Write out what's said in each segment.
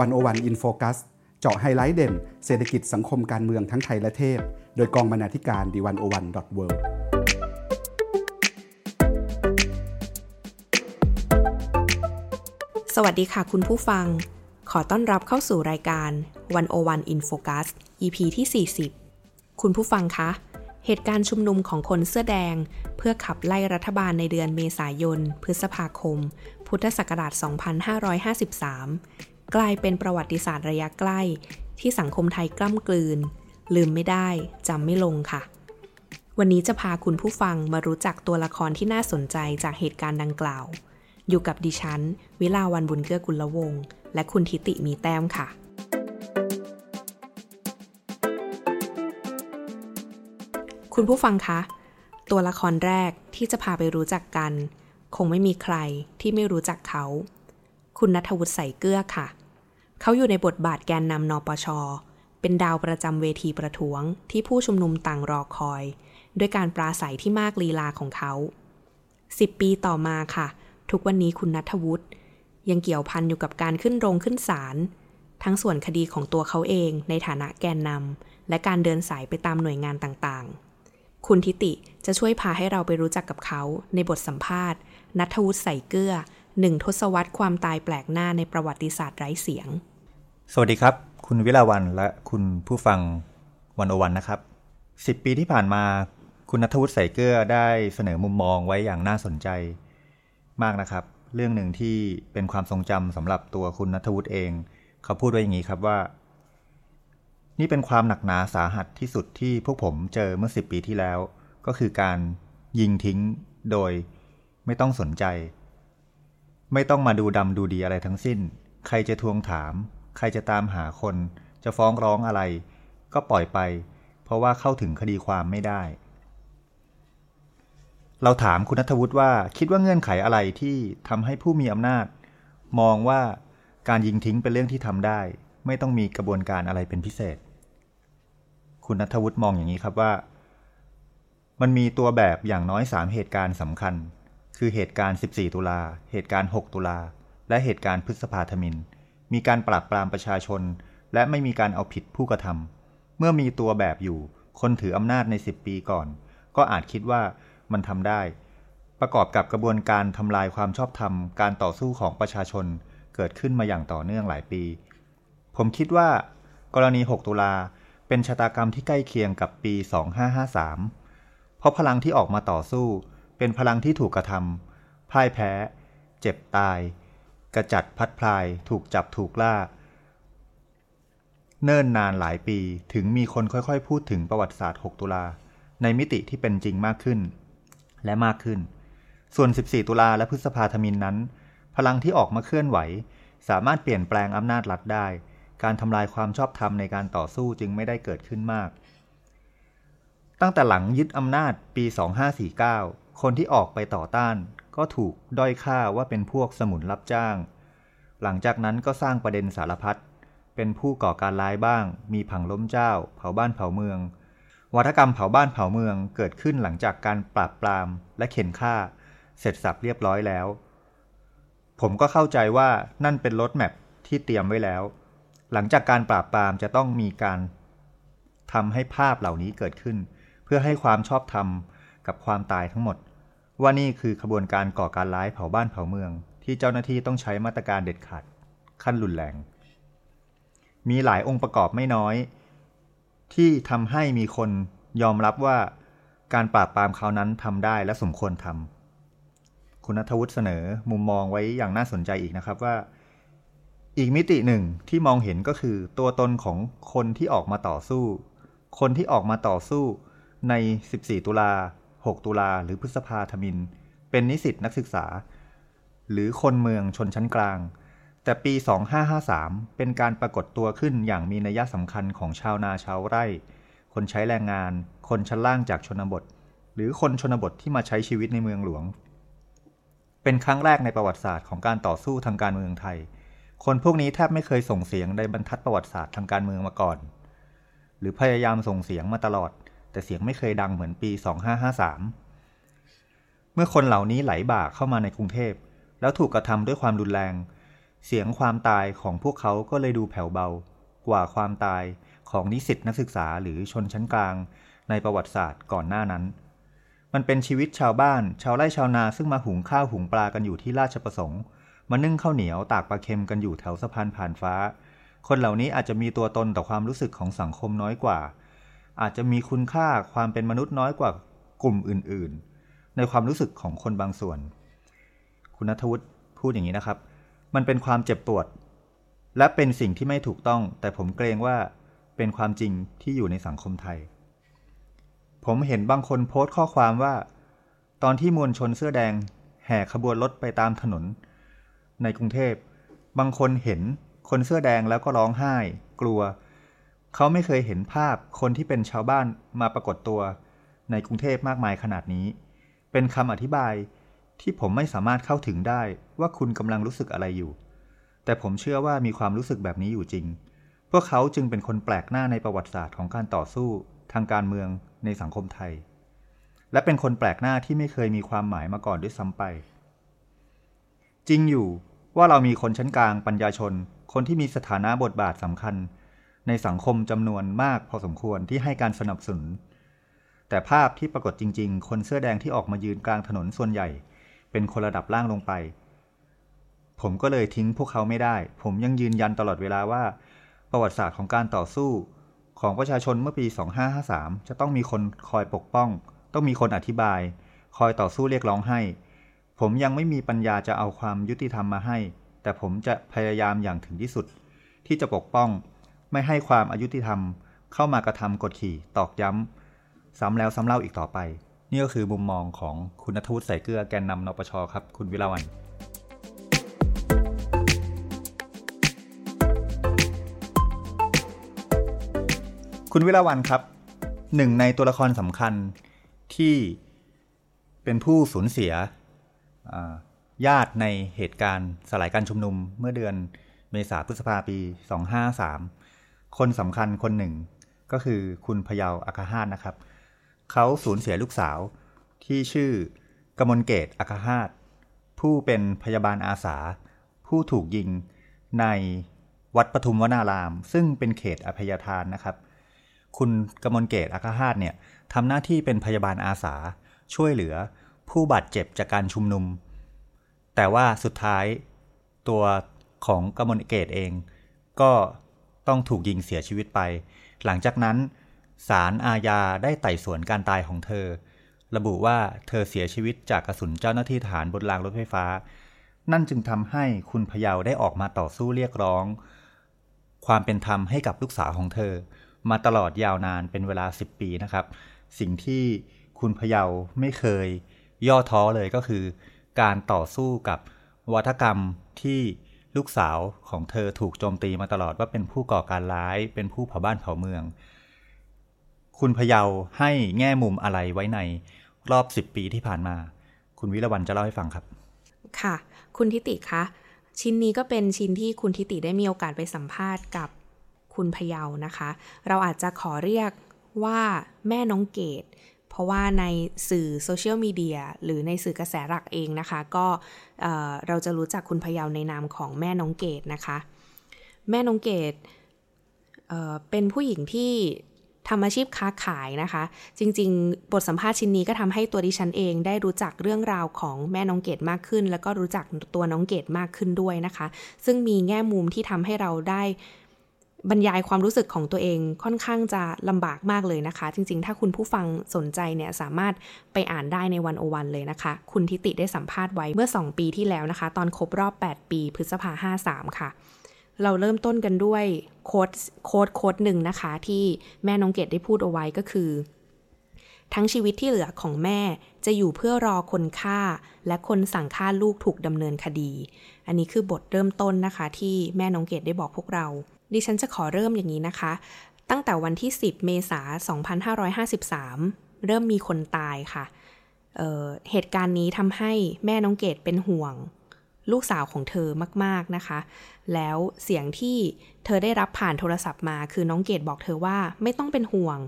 101 In Focus เจาะไฮไลท์เด่น เศรษฐกิจสังคมการเมืองทั้งไทยและเทศ โดยกองบรรณาธิการ The101.worldสวัสดีค่ะคุณผู้ฟัง ขอต้อนรับเข้าสู่รายการ 101 In Focus EP ที่ 40 คุณผู้ฟังคะ เหตุการณ์ชุมนุมของคนเสื้อแดง เพื่อขับไล่รัฐบาลในเดือนเมษายน พฤษภาคม พุทธศักราช 2553 กลายเป็นประวัติศาสตร์ระยะใกล้ ที่สังคมไทยกล้ำกลืน ลืมไม่ได้จำไม่ลงค่ะ วันนี้จะพาคุณผู้ฟังมารู้จักตัวละครที่น่าสนใจจากเหตุการณ์ดังกล่าว อยู่กับดิฉัน วิลาวันบุญเกื้อกุลวงศ์และคุณทิติมีแต้มค่ะคุณผู้ฟังคะ ตัวละครแรกที่จะพาไปรู้จักกัน คงไม่มีใครที่ไม่รู้จักเขา คุณนัทวุฒิใส่เกลือค่ะ เขาอยู่ในบทบาทแกนนำนปช เป็นดาวประจำเวทีประท้วงที่ผู้ชุมนุมต่างรอคอย ด้วยการปราศัยที่มากลีลาของเขาสิบปีต่อมาค่ะ ทุกวันนี้คุณนัทวุฒิยังเกี่ยวพันอยู่กับการขึ้นโรงขึ้นศาลทั้งส่วนคดีของตัวเขาเองในฐานะแกนนำและการเดินสายไปตามหน่วยงานต่างๆ คุณทิติจะช่วยพาให้เราไปรู้จักกับเขาในบทสัมภาษณ์ นัทวุฒิใส่เกลือหนึ่งทศวรรษความตายแปลกหน้าในประวัติศาสตร์ไร้เสียง สวัสดีครับ คุณวิลาวันและคุณผู้ฟังวันโอวันนะครับสิบปีที่ผ่านมาคุณนัทวุฒิใส่เกลือได้เสนอมุมมองไว้อย่างน่าสนใจมากนะครับ เรื่องหนึ่งที่เป็นความทรงจำสำหรับตัวคุณนัทวุฒิเอง เขาพูดไว้อย่างนี้ครับว่า นี่เป็นความหนักหนาสาหัสที่สุดที่พวกผมเจอเมื่อสิบปีที่แล้ว ก็คือการยิงทิ้งโดยไม่ต้องสนใจ ไม่ต้องมาดูดำดูดีอะไรทั้งสิ้น ใครจะทวงถาม ใครจะตามหาคน จะฟ้องร้องอะไร ก็ปล่อยไป เพราะว่าเข้าถึงคดีความไม่ได้ เราถามคุณนัทวุฒิว่าคิดว่าเงื่อนไขอะไรที่ทำให้ผู้มีอำนาจ มองว่าการยิงทิ้งเป็นเรื่องที่ทำได้ ไม่ต้องมีกระบวนการอะไรเป็นพิเศษ คุณนัทวุฒิมองอย่างนี้ครับว่า มันมีตัวแบบอย่างน้อย 3 เหตุการณ์สำคัญ คือเหตุการณ์ 14 ตุลา เหตุการณ์ 6 ตุลา และเหตุการณ์พฤษภาธมิน มีการปราบปรามประชาชน และไม่มีการเอาผิดผู้กระทำเมื่อมีตัวแบบอยู่ คนถืออำนาจใน 10 ปีก่อน ก็อาจคิดว่ามันทำได้ ประกอบกับกระบวนการทำลายความชอบธรรม การต่อสู้ของประชาชนเกิดขึ้นมาอย่างต่อเนื่องหลายปี ผมคิดว่า กรณี 6 ตุลาเป็นชะตากรรมที่ใกล้เคียงกับปี 2553 เพราะพลังที่ออกมาต่อสู้ เป็นพลังที่ถูกกระทำพ่ายแพ้ เจ็บตาย กระจัดพัดพลายถูกจับถูกล่า เนิ่นนานหลายปีถึงมีคนค่อยๆ พูดถึงประวัติศาสตร์ 6 ตุลา ในมิติที่เป็นจริงมากขึ้น และมากขึ้น ส่วน 14 ตุลาและพฤษภาธมินนั้น พลังที่ออกมาเคลื่อนไหว สามารถเปลี่ยนแปลงอำนาจรัฐได้ การทำลายความชอบธรรมในการต่อสู้จึงไม่ได้เกิดขึ้นมาก ตั้งแต่หลังยึดอำนาจปี 2549 คนที่ออกไปต่อต้าน ก็ถูกด้อยค่าว่าเป็นพวกสมุนรับจ้าง หลังจากนั้นก็สร้างประเด็นสารพัดเป็นผู้ก่อการร้ายบ้าง มีผังล้มเจ้า เผาบ้านเผาเมือง วัฒกรรมเผาบ้านเผาเมืองเกิดขึ้นหลังจากการปราบปรามและเข็นฆ่า เสร็จสับเรียบร้อยแล้ว ผมก็เข้าใจว่านั่นเป็นรถแมพที่เตรียมไว้แล้ว หลังจากการปราบปรามจะต้องมีการทำให้ภาพเหล่านี้เกิดขึ้น เพื่อให้ความชอบธรรมกับความตายทั้งหมด ว่านี่คือขบวนการก่อการร้ายเผาบ้านเผาเมือง ที่เจ้าหน้าที่ต้องใช้มาตรการเด็ดขาดขั้นรุนแรง มีหลายองค์ประกอบไม่น้อย ที่ทำให้มีคนยอมรับว่าการปราบปรามเขานั้นทำได้และสมควรทำคุณนัทวุฒิเสนอมุมมองไว้อย่างน่าสนใจอีกนะครับว่า อีกมิติหนึ่งที่มองเห็นก็คือตัวตนของคนที่ออกมาต่อสู้ คนที่ออกมาต่อสู้ใน 14 ตุลา 6 ตุลาหรือพฤษภาธมิน เป็นนิสิตนักศึกษา หรือคนเมืองชนชั้นกลาง แต่ปี 2553 เป็นการปรากฏตัวขึ้นอย่างมีนัยสำคัญของชาวนาชาวไร่ คนใช้แรงงาน คนชั้นล่างจากชนบท หรือคนชนบทที่มาใช้ชีวิตในเมืองหลวง เป็นครั้งแรกในประวัติศาสตร์ของการต่อสู้ทางการเมืองไทย คนพวกนี้แทบไม่เคยส่งเสียงในบรรทัดประวัติศาสตร์ทางการเมืองมาก่อน หรือพยายามส่งเสียงมาตลอด แต่เสียงไม่เคยดังเหมือนปี 2553 เมื่อคนเหล่านี้ไหลบ่าเข้ามาในกรุงเทพ แล้วถูกกระทำด้วยความรุนแรง เสียงความตายของพวกเขาก็เลยดูแผ่วเบา กว่าความตายของนิสิตนักศึกษาหรือชนชั้นกลางในประวัติศาสตร์ก่อนหน้านั้น มันเป็นชีวิตชาวบ้าน ชาวไร่ชาวนาซึ่งมาหุงข้าวหุงปลากันอยู่ที่ราชประสงค์ มานึ่งข้าวเหนียวตากปลาเค็มกันอยู่แถวสะพานผ่านฟ้า คนเหล่านี้อาจจะมีตัวตนต่อความรู้สึกของสังคมน้อยกว่า อาจจะมีคุณค่าความเป็นมนุษย์น้อยกว่ากลุ่มอื่นๆ ในความรู้สึกของคนบางส่วน คุณนัทวุฒิพูดอย่างนี้นะครับ มันเป็นความเจ็บปวด และเป็นสิ่งที่ไม่ถูกต้อง แต่ผมเกรงว่าเป็นความจริงที่อยู่ในสังคมไทย ผมเห็นบางคนโพสต์ข้อความว่า ตอนที่มวลชนเสื้อแดง แห่ขบวนรถไปตามถนน ในกรุงเทพ บางคนเห็นคนเสื้อแดงแล้วก็ร้องไห้ กลัว เขาไม่เคยเห็นภาพคนที่เป็นชาวบ้านมาปรากฏตัวในกรุงเทพมากมายขนาดนี้ เป็นคำอธิบายที่ผมไม่สามารถเข้าถึงได้ว่าคุณกำลังรู้สึกอะไรอยู่ แต่ผมเชื่อว่ามีความรู้สึกแบบนี้อยู่จริง พวกเขาจึงเป็นคนแปลกหน้าในประวัติศาสตร์ของการต่อสู้ทางการเมืองในสังคมไทย และเป็นคนแปลกหน้าที่ไม่เคยมีความหมายมาก่อนด้วยซ้ำไป จริงอยู่ว่าเรามีคนชั้นกลางปัญญาชน คนที่มีสถานะบทบาทสำคัญ ในสังคมจำนวนมากพอสมควรที่ให้การสนับสนุน แต่ภาพที่ปรากฏจริง ๆ คนเสื้อแดงที่ออกมายืนกลางถนนส่วนใหญ่ เป็นคนระดับล่างลงไป ผมก็เลยทิ้งพวกเขาไม่ได้ ผมยังยืนยันตลอดเวลาว่า ประวัติศาสตร์ของการต่อสู้ ของประชาชนเมื่อปี 2553 จะต้องมีคนคอยปกป้อง ต้องมีคนอธิบาย คอยต่อสู้เรียกร้องให้ ผมยังไม่มีปัญญาจะเอาความยุติธรรมมาให้ แต่ผมจะพยายามอย่างถึงที่สุด ที่จะปกป้อง ไม่ให้ความอายุติธรรม เข้ามากระทำกดขี่ตอกย้ำซ้ำแล้วซ้ำเล่าอีกต่อไป นี่ก็คือมุมมองของคุณนทวุฒิใส่เกลือแกนนำนปชครับ คุณวิลาวันคุณวิลาวันครับหนึ่งในตัวละครสำคัญที่เป็นผู้สูญเสียญาติในเหตุการณ์สลายการชุมนุมเมื่อเดือนเมษาพฤษภาปี 253 คนสำคัญคนหนึ่ง ก็คือคุณพยาวอาคาฮาตนะครับ เขาสูญเสียลูกสาวที่ชื่อกมลเกตอาคาฮาตผู้เป็นพยาบาลอาสา ผู้ถูกยิงในวัดปทุมวนาราม ซึ่งเป็นเขตอภัยทานนะครับ คุณกมลเกตอาคาฮาตเนี่ยทำหน้าที่เป็นพยาบาลอาสา ช่วยเหลือผู้บาดเจ็บจากการชุมนุม แต่ว่าสุดท้ายตัวของกมลเกตเอง ก็ ต้องถูกยิงเสียชีวิตไป หลังจากนั้นศาลอาญาได้ไต่สวนการตายของเธอ ระบุว่าเธอเสียชีวิตจากกระสุนเจ้าหน้าที่ทหารบนรางรถไฟฟ้า นั่นจึงทำให้คุณพยาวได้ออกมาต่อสู้เรียกร้อง ความเป็นธรรมให้กับลูกสาวของเธอ มาตลอดยาวนานเป็นเวลา 10 ปีนะครับ สิ่งที่คุณพยาวไม่เคย ย่อท้อเลยก็คือ การต่อสู้กับวัฒกรรมที่ ลูกสาวของเธอถูกโจมตีมาตลอดว่าเป็นผู้ก่อการร้าย เป็นผู้เผาบ้านเผาเมือง คุณพยาวให้แง่มุมอะไรไว้ในรอบสิบปีที่ผ่านมา คุณวิรวันจะเล่าให้ฟังครับ ค่ะ คุณทิติคะ ชิ้นนี้ก็เป็นชิ้นที่คุณทิติได้มีโอกาสไปสัมภาษณ์กับคุณพยาวนะคะ เราอาจจะขอเรียกว่าแม่น้องเกด เพราะว่าในสื่อโซเชียลมีเดียหรือในสื่อกระแสหลักเองนะคะ ก็เราจะรู้จักคุณพยาวในนามของแม่น้องเกดนะคะ แม่น้องเกดเเป็นผู้หญิงที่ทำอาชีพค้าขายนะคะ จริง ๆ บทสัมภาษณ์ชิ้นนี้ก็ทำให้ตัวดิฉันเองได้รู้จักเรื่องราวของแม่น้องเกดมากขึ้น แล้วก็รู้จักตัวน้องเกดมากขึ้นด้วยนะคะ ซึ่งมีแง่มุมที่ทำให้เราได้ บรรยายความรู้สึกของตัวเองค่อนข้างจะลำบากมากเลยนะคะ จริง ๆ ถ้าคุณผู้ฟังสนใจเนี่ยสามารถไปอ่านได้ในวันโอวันเลยนะคะ คุณทิติได้สัมภาษณ์ไว้เมื่อ 2 ปีที่แล้วนะคะ ตอนครบรอบ 8 ปี พฤษภาห้าสามค่ะ เราเริ่มต้นกันด้วยโค้ดโค้ดโค้ดหนึ่งนะคะ ที่แม่น้องเกดได้พูดเอาไว้ก็คือ ทั้งชีวิตที่เหลือของแม่จะอยู่เพื่อรอคนฆ่า และคนสั่งฆ่าลูกถูกดำเนินคดี อันนี้คือบทเริ่มต้นนะคะ ที่แม่น้องเกดได้บอกพวกเรา ดิฉันจะขอเริ่มอย่างนี้นะคะ ตั้งแต่วันที่ 10 เมษายน 2553 เริ่มมีคนตายค่ะเเหตุการณ์นี้ทำให้แม่น้องเกดเป็นห่วง ลูกสาวของเธอมาก ๆนะคะ แล้วเสียงที่เธอได้รับผ่านโทรศัพท์มา คือน้องเกดบอกเธอว่าไม่ต้องเป็นห่วง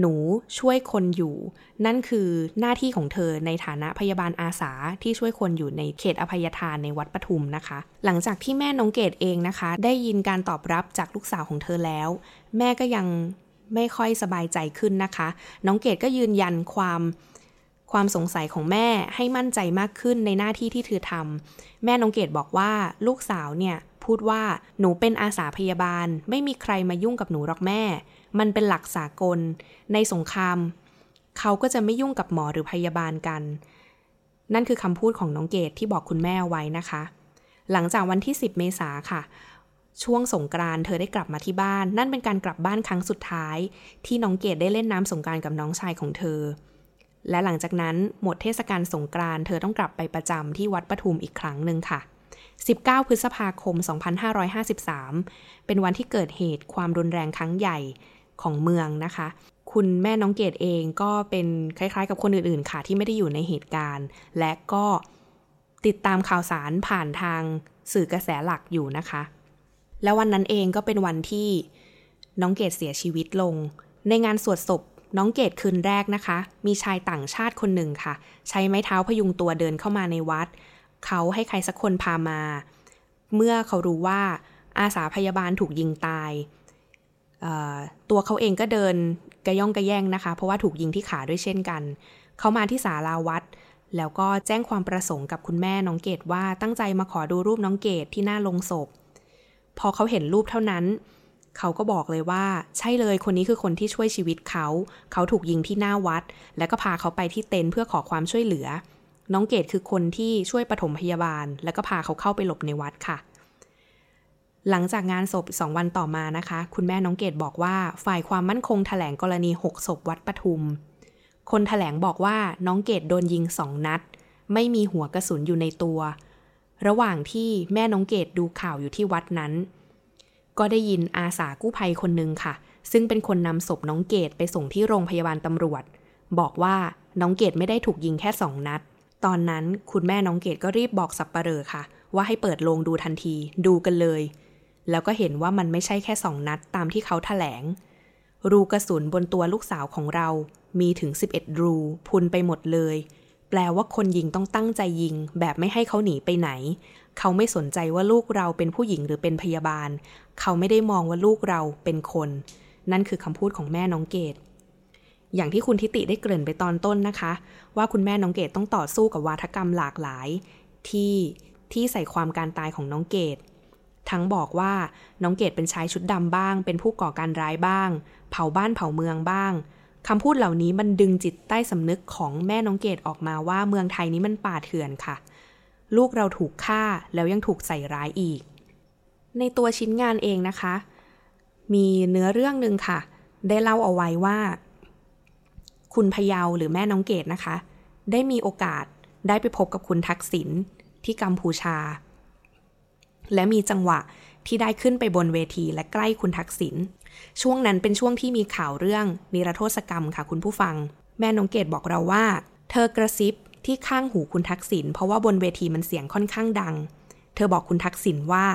หนูช่วยคนอยู่ นั่นคือหน้าที่ของเธอในฐานะพยาบาลอาสาที่ช่วยคนอยู่ในเขตอภัยทานในวัดปทุมนะคะ หลังจากที่แม่น้องเกดเองนะคะ ได้ยินการตอบรับจากลูกสาวของเธอแล้ว แม่ก็ยังไม่ค่อยสบายใจขึ้นนะคะ น้องเกดก็ยืนยันความ ความสงสัยของแม่ให้มั่นใจมากขึ้นในหน้าที่ที่เธอทำแม่น้องเกดบอกว่าลูกสาวเนี่ยพูดว่าหนูเป็นอาสาพยาบาล ไม่มีใครมายุ่งกับหนูหรอกแม่ มันเป็นหลักสากล ในสงคราม เขาก็จะไม่ยุ่งกับหมอหรือพยาบาลกัน นั่นคือคำพูดของน้องเกดที่บอกคุณแม่ไว้นะคะ หลังจากวันที่ 10 เมษาค่ะ ช่วงสงกรานเธอได้กลับมาที่บ้าน นั่นเป็นการกลับบ้านครั้งสุดท้าย ที่น้องเกดได้เล่นน้ำสงกรานกับน้องชายของเธอ และหลังจากนั้นหมดเทศกาลสงกรานต์เธอต้องกลับไปประจำที่วัดปทุมอีกครั้งหนึ่งค่ะ 19 พฤษภาคม 2553 เป็นวันที่เกิดเหตุความรุนแรงครั้งใหญ่ของเมืองนะคะ คุณแม่น้องเกดเองก็เป็นคล้ายๆ กับคนอื่นๆค่ะ ที่ไม่ได้อยู่ในเหตุการณ์ และก็ติดตามข่าวสารผ่านทางสื่อกระแสหลักอยู่นะคะ และวันนั้นเองก็เป็นวันที่น้องเกดเสียชีวิตลง ในงานสวดศพ น้องเกดคืนแรกนะคะ มีชายต่างชาติคนหนึ่งค่ะ ใช้ไม้เท้าพยุงตัวเดินเข้ามาในวัด เขาให้ใครสักคนพามา เมื่อเขารู้ว่าอาสาพยาบาลถูกยิงตาย ตัวเขาเองก็เดินกระย่องกระแย่งนะคะ เพราะว่าถูกยิงที่ขาด้วยเช่นกัน เขามาที่ศาลาวัด แล้วก็แจ้งความประสงค์กับคุณแม่น้องเกดว่าตั้งใจมาขอดูรูปน้องเกดที่หน้าลงศพ พอเขาเห็นรูปเท่านั้น เขาก็บอกเลยว่า ใช่เลยคนนี้คือคนที่ช่วยชีวิตเขา เขาถูกยิงที่หน้าวัด แล้วก็พาเขาไปที่เต็นท์เพื่อขอความช่วยเหลือ น้องเกดคือคนที่ช่วยปฐมพยาบาล แล้วก็พาเขาเข้าไปหลบในวัดค่ะ หลังจากงานศพสองวันต่อมานะคะ คุณแม่น้องเกดบอกว่าฝ่ายความมั่นคงแถลงกรณีหกศพวัดปทุม คนแถลงบอกว่าน้องเกดโดนยิงสองนัด ไม่มีหัวกระสุนอยู่ในตัว ระหว่างที่แม่น้องเกดดูข่าวอยู่ที่วัดนั้น ก็ได้ยินอาสากู้ภัยคนหนึ่งค่ะ ซึ่งเป็นคนนำศพน้องเกดไปส่งที่โรงพยาบาลตำรวจ บอกว่าน้องเกดไม่ได้ถูกยิงแค่สองนัด ตอนนั้นคุณแม่น้องเกดก็รีบบอกสับปะเรอค่ะ ว่าให้เปิดโรงดูทันที ดูกันเลย แล้วก็เห็นว่ามันไม่ใช่แค่สองนัดตามที่เขาถแถลง รูกระสุนบนตัวลูกสาวของเรา มีถึง 11 รูพุนไปหมดเลย แปลว่าคนยิงต้องตั้งใจยิง แบบไม่ให้เขาหนีไปไหน เขาไม่สนใจว่าลูกเราเป็นผู้หญิงหรือเป็นพยาบาล เขาไม่ได้มองว่าลูกเราเป็นคน นั่นคือคำพูดของแม่น้องเกดอย่างที่คุณทิติได้เกริ่นไปตอนต้นนะคะ ว่าคุณแม่น้องเกดต้องต่อสู้กับวาทกรรมหลากหลาย ที่ที่ใส่ความการตายของน้องเกดทั้งบอกว่าน้องเกดเป็นชายชุดดำบ้าง เป็นผู้ก่อการร้ายบ้าง เผาบ้านเผาเมืองบ้างคำพูดเหล่านี้มันดึงจิตใต้สำนึกของแม่น้องเกดออกมาว่าเมืองไทยนี้มันป่าเถื่อนค่ะ ลูกเราถูกฆ่าแล้วยังถูกใส่ร้ายอีก ในตัวชิ้นงานเองนะคะ มีเนื้อเรื่องหนึ่งค่ะ ได้เล่าเอาไว้ว่า คุณพยาวหรือแม่น้องเกดนะคะ ได้มีโอกาสได้ไปพบกับคุณทักษิณที่กัมพูชา และมีจังหวะที่ได้ขึ้นไปบนเวทีและใกล้คุณทักษิณช่วงนั้นเป็นช่วงที่มีข่าวเรื่องนิรโทษกรรมค่ะคุณผู้ฟัง แม่น้องเกดบอกเราว่า เธอกระซิบ ที่ข้างหูคุณทักษิณเพราะว่าบนเวทีมันเสียงค่อนข้างดัง เธอบอกคุณทักษิณว่า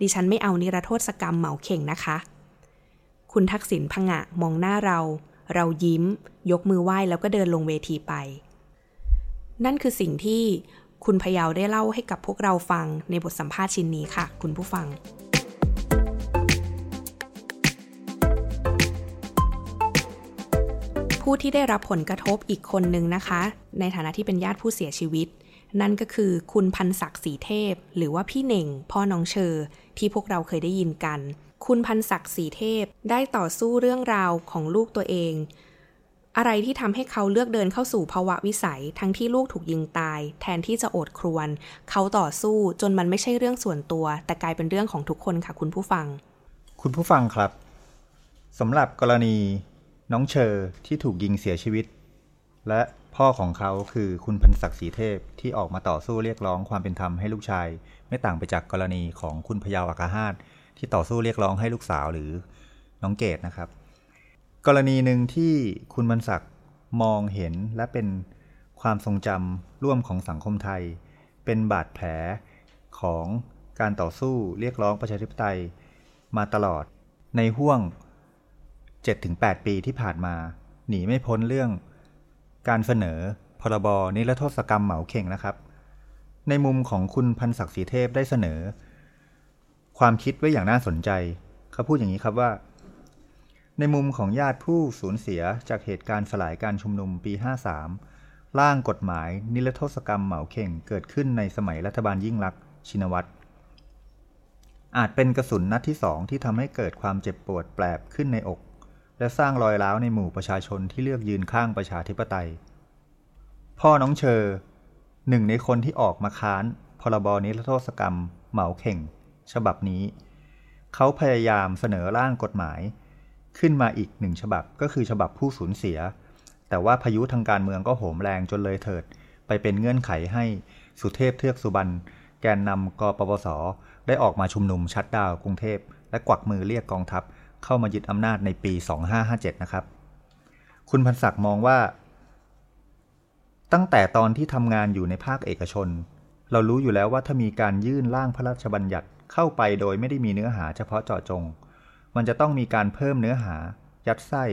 ดิฉันไม่เอานิรโทษกรรมเหมาเข่งนะคะ คุณทักษิณพงะมองหน้าเรา เรายิ้ม ยกมือไหว้แล้วก็เดินลงเวทีไป นั่นคือสิ่งที่คุณพยาวได้เล่าให้กับพวกเราฟังในบทสัมภาษณ์ชิ้นนี้ค่ะ คุณผู้ฟัง ผู้ที่ได้รับผลกระทบอีกคนนึงนะคะ ในฐานะที่เป็นญาติผู้เสียชีวิต นั่นก็คือคุณพันศักดิ์ศรีเทพ หรือว่าพี่เน่ง พ่อน้องเชอ ที่พวกเราเคยได้ยินกัน คุณพันศักดิ์ศรีเทพได้ต่อสู้เรื่องราวของลูกตัวเอง อะไรที่ทำให้เขาเลือกเดินเข้าสู่ภาวะวิสัย ทั้งที่ลูกถูกยิงตาย แทนที่จะโอดครวน เขาต่อสู้จนมันไม่ใช่เรื่องส่วนตัว แต่กลายเป็นเรื่องของทุกคนค่ะคุณผู้ฟัง คุณผู้ฟังครับสำหรับกรณี น้องเชอร์ที่ถูกยิงเสียชีวิต และพ่อของเขาคือคุณพันศักดิ์ศรีเทพที่ออกมาต่อสู้เรียกร้องความเป็นธรรมให้ลูกชาย ไม่ต่างไปจากกรณีของคุณพยาวอากาฮาตที่ต่อสู้เรียกร้องให้ลูกสาวหรือน้องเกดนะครับ กรณีหนึ่งที่คุณพันศักดิ์มองเห็นและเป็นความทรงจำร่วมของสังคมไทย เป็นบาดแผลของการต่อสู้เรียกร้องประชาธิปไตยมาตลอดในห่วง 7-8 ปีที่ผ่านมา หนีไม่พ้นเรื่อง การเสนอ พรบนิรโทษกรรมเหมาเข่งนะครับ ในมุมของคุณพันศักดิ์ศรีเทพได้เสนอ ความคิดไว้อย่างน่าสนใจ เขาพูดอย่างนี้ครับว่า ในมุมของญาติผู้สูญเสียจากเหตุการณ์สลายการชุมนุมปี 53 ร่างกฎหมายนิรโทษกรรมเหมาเข่งเกิดขึ้นในสมัยรัฐบาลยิ่งลักษณ์ชินวัตรอาจเป็นกระสุนนัดที่สองที่ทำให้เกิดความเจ็บปวดแปลบขึ้นในอก และสร้างรอยร้าวในหมู่ประชาชนที่เลือกยืนข้างประชาธิปไตย พ่อน้องเชอหนึ่งในคนที่ออกมาค้านพรบนิรโทษกรรม เหมาเข่ง ฉบับนี้ เขาพยายามเสนอร่างกฎหมาย ขึ้นมาอีกหนึ่งฉบับก็คือฉบับผู้สูญเสีย แต่ว่าพายุทางการเมืองก็โหมแรงจนเลยเถิด ไปเป็นเงื่อนไขให้สุเทพเทือกสุบรรณแกนนำกปปส ได้ออกมาชุมนุมชัดดาวกรุงเทพ และกวักมือเรียกกองทัพ เข้ามายึดอำนาจในปี 2557 นะครับ คุณพันศักดิ์มองว่า ตั้งแต่ตอนที่ทำงานอยู่ในภาคเอกชน เรารู้อยู่แล้วว่าถ้ามีการยื่นร่างพระราชบัญญัติเข้าไปโดยไม่ได้มีเนื้อหาเฉพาะเจาะจง มันจะต้องมีการเพิ่มเนื้อหา ยัดไส้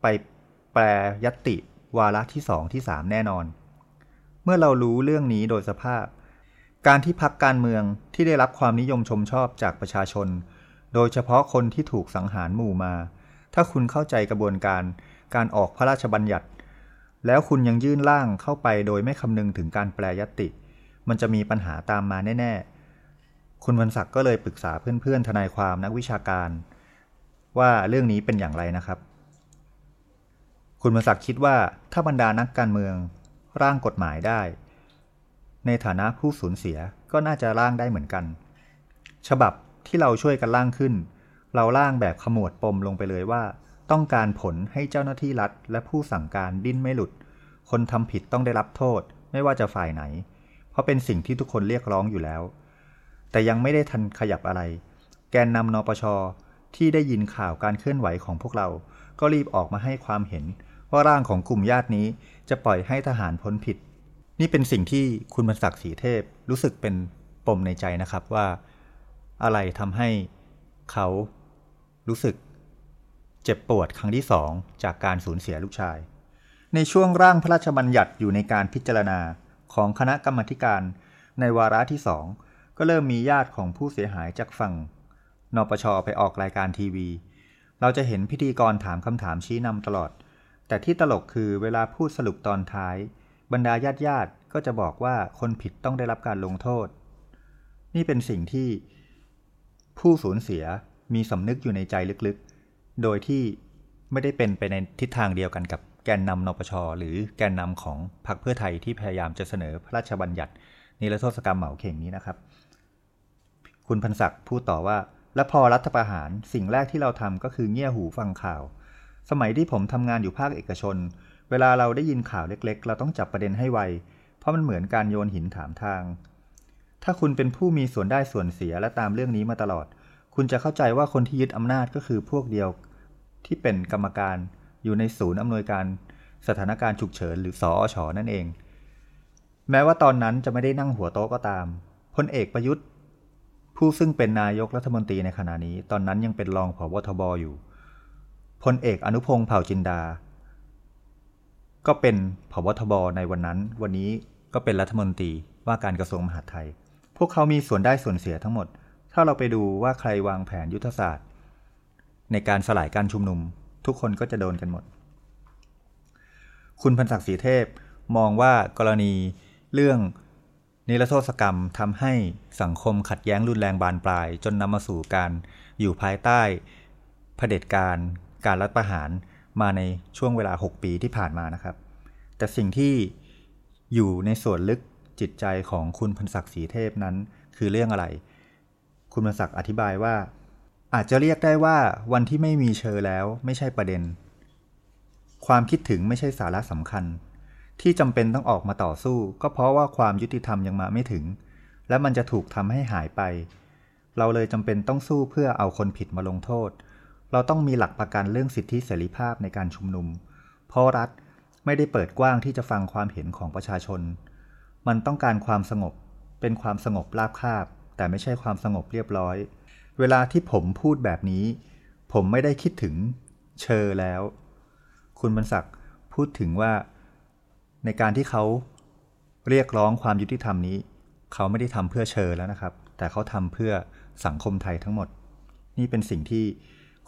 ไปแปลยัตติ วาระที่สองที่สามแน่นอน เมื่อเรารู้เรื่องนี้โดยสภาพ การที่พักการเมืองที่ได้รับความนิยมชมชอบจากประชาชน โดยเฉพาะคนที่ถูกสังหารหมู่มา ถ้าคุณเข้าใจกระบวนการการออกพระราชบัญญัติ แล้วคุณยังยื่นร่างเข้าไปโดยไม่คำนึงถึงการแปลยติ มันจะมีปัญหาตามมาแน่ ๆ คุณวันศักดิ์ก็เลยปรึกษาเพื่อนๆทนายความนักวิชาการ ว่าเรื่องนี้เป็นอย่างไรนะครับ คุณวันศักดิ์คิดว่าถ้าบรรดานักการเมืองร่างกฎหมายได้ ในฐานะผู้สูญเสียก็น่าจะร่างได้เหมือนกัน ฉบับ ที่เราช่วยกันร่างขึ้น เราร่างแบบขมวดปมลงไปเลยว่า ต้องการผลให้เจ้าหน้าที่รัฐ และผู้สั่งการดิ้นไม่หลุด คนทำผิดต้องได้รับโทษ ไม่ว่าจะฝ่ายไหน เพราะเป็นสิ่งที่ทุกคนเรียกร้องอยู่แล้ว แต่ยังไม่ได้ทันขยับอะไร แกนนำนปชที่ได้ยินข่าวการเคลื่อนไหวของพวกเรา ก็รีบออกมาให้ความเห็น ว่าร่างของกลุ่มญาตินี้จะปล่อยให้ทหารพ้นผิด นี่เป็นสิ่งที่คุณบรรศักดิ์ศรีเทพรู้สึกเป็นปมในใจนะครับว่า อะไรทำให้เขารู้สึกเจ็บปวดครั้งที่สองจากการสูญเสียลูกชาย ในช่วงร่างพระราชบัญญัติอยู่ในการพิจารณาของคณะกรรมการในวาระที่สองก็เริ่มมีญาติของผู้เสียหายจากฝั่งนปชไปออกรายการทีวี เราจะเห็นพิธีกรถามคำถามชี้นำตลอด แต่ที่ตลกคือเวลาพูดสรุปตอนท้าย บรรดาญาติญาติก็จะบอกว่าคนผิดต้องได้รับการลงโทษ นี่เป็นสิ่งที่ ผู้สูญเสียมีสำนึกอยู่ในใจลึกๆ โดยที่ไม่ได้เป็นไปในทิศทางเดียวกันกับแกนนำนปช หรือแกนนำของพรรคเพื่อไทยที่พยายามจะเสนอพระราชบัญญัติ นิรโทษกรรมเหมาเข่งนี้นะครับ คุณพันศักดิ์พูดต่อว่า และพอรัฐประหารสิ่งแรกที่เราทำก็คือเงี่ยหูฟังข่าว สมัยที่ผมทำงานอยู่ภาคเอกชน เวลาเราได้ยินข่าวเล็ก ๆ เราต้องจับประเด็นให้ไว เพราะมันเหมือนการโยนหินถามทาง ถ้าคุณเป็นผู้มีส่วนได้ส่วนเสียและตามเรื่องนี้มาตลอด คุณจะเข้าใจว่าคนที่ยึดอำนาจก็คือพวกเดียวที่เป็นกรรมการอยู่ในศูนย์อำนวยการสถานการณ์ฉุกเฉินหรือสอชอนั่นเอง แม้ว่าตอนนั้นจะไม่ได้นั่งหัวโต๊ะก็ตามพลเอกประยุทธ์ ผู้ซึ่งเป็นนายกรัฐมนตรีในขณะนี้ ตอนนั้นยังเป็นรองผบทบอยู่พลเอกอนุพงศ์เผ่าจินดา ก็เป็นผบทบในวันนั้น วันนี้ก็เป็นรัฐมนตรีว่าการกระทรวงมหาดไทย พวกเขามีส่วนได้ส่วนเสียทั้งหมด ถ้าเราไปดูว่าใครวางแผนยุทธศาสตร์ ในการสลายการชุมนุม ทุกคนก็จะโดนกันหมด คุณพันศักดิ์ศรีเทพมองว่ากรณีเรื่องนิรโทษกรรมทำให้สังคมขัดแย้งรุนแรงบานปลาย จนนำมาสู่การอยู่ภายใต้เผด็จการการรัฐประหารมาในช่วงเวลา 6 ปีที่ผ่านมานะครับ แต่สิ่งที่อยู่ในส่วนลึก จิตใจของคุณพันศักดิ์ศรีเทพนั้น คือเรื่องอะไร คุณพันศักดิ์อธิบายว่า อาจจะเรียกได้ว่าวันที่ไม่มีเชอแล้วไม่ใช่ประเด็น ความคิดถึงไม่ใช่สาระสำคัญ ที่จำเป็นต้องออกมาต่อสู้ ก็เพราะว่าความยุติธรรมยังมาไม่ถึง และมันจะถูกทำให้หายไป เราเลยจำเป็นต้องสู้เพื่อเอาคนผิดมาลงโทษ เราต้องมีหลักประกันเรื่องสิทธิเสรีภาพในการชุมนุม เพราะรัฐไม่ได้เปิดกว้างที่จะฟังความเห็นของประชาชน มันต้องการความสงบ เป็นความสงบราบคาบ แต่ไม่ใช่ความสงบเรียบร้อย เวลาที่ผมพูดแบบนี้ ผมไม่ได้คิดถึงเชอแล้ว คุณบรรศักดิ์พูดถึงว่า ในการที่เขาเรียกร้องความยุติธรรมนี้ เขาไม่ได้ทำเพื่อเชอแล้วนะครับ แต่เขาทำเพื่อสังคมไทยทั้งหมด นี่เป็นสิ่งที่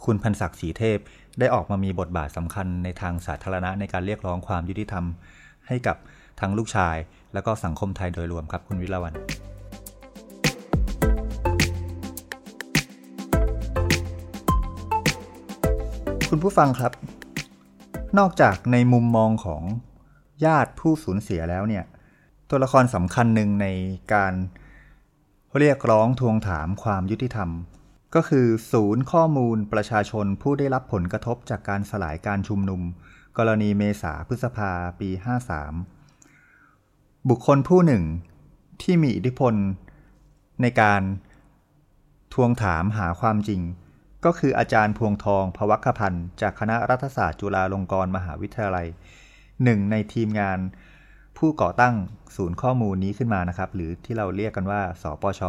คุณพันศักดิ์ศรีเทพได้ออกมามีบทบาทสำคัญในทางสาธารณะในการเรียกร้องความยุติธรรม ให้กับทั้งลูกชาย และก็สังคมไทยโดยรวมครับคุณวิลาวันคุณผู้ฟังครับ นอกจากในมุมมองของญาติผู้สูญเสียแล้วเนี่ย ตัวละครสำคัญหนึ่งในการเรียกร้องทวงถามความยุติธรรม ก็คือศูนย์ข้อมูลประชาชนผู้ได้รับผลกระทบจากการสลายการชุมนุม กรณีเมษาพฤษภาปี 53 บุคคลผู้หนึ่งที่มีอิทธิพล ในการทวงถามหาความจริง ก็คืออาจารย์พวงทองพวัคพันธ์จากคณะรัฐศาสตร์จุฬาลงกรณ์มหาวิทยาลัยหนึ่งในทีมงานผู้ก่อตั้งศูนย์ข้อมูลนี้ขึ้นมานะครับ หรือที่เราเรียกกันว่า สปช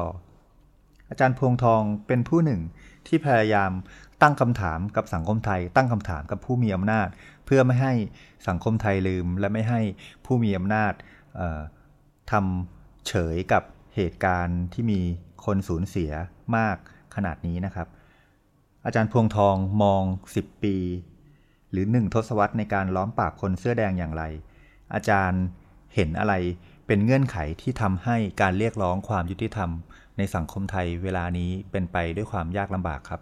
อาจารย์พวงทองเป็นผู้หนึ่งที่พยายามตั้งคำถามกับสังคมไทย ตั้งคำถามกับผู้มีอำนาจ เพื่อไม่ให้สังคมไทยลืม และไม่ให้ผู้มีอำนาจ ทำเฉยกับเหตุการณ์ที่มีคนสูญเสียมากขนาดนี้นะครับ อาจารย์พวงทองมอง 10 ปี หรือหนึ่งทศวรรษในการล้อมปราบคนเสื้อแดงอย่างไร อาจารย์เห็นอะไรเป็นเงื่อนไขที่ทำให้การเรียกร้องความยุติธรรม ในสังคมไทยเวลานี้เป็นไปด้วยความยากลำบากครับ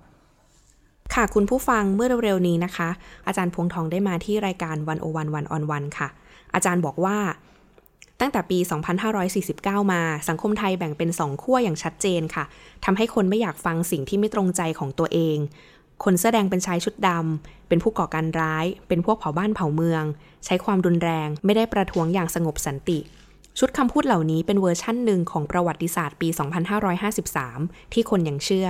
ค่ะคุณผู้ฟังเมื่อเร็วๆนี้นะคะ อาจารย์พวงทองได้มาที่รายการวันโอวันวันออนวันค่ะ อาจารย์บอกว่า ตั้งแต่ปี 2549 มาสังคมไทยแบ่งเป็นสองขั้วอย่างชัดเจนค่ะทำให้คนไม่อยากฟังสิ่งที่ไม่ตรงใจของตัวเอง คนเสื้อแดงเป็นชายชุดดำเป็นผู้ก่อการร้าย เป็นพวกเผาบ้านเผาเมือง ใช้ความรุนแรง ไม่ได้ประท้วงอย่างสงบสันติ ชุดคำพูดเหล่านี้เป็นเวอร์ชั่นหนึ่งของประวัติศาสตร์ปี 2553 ที่คนยังเชื่อ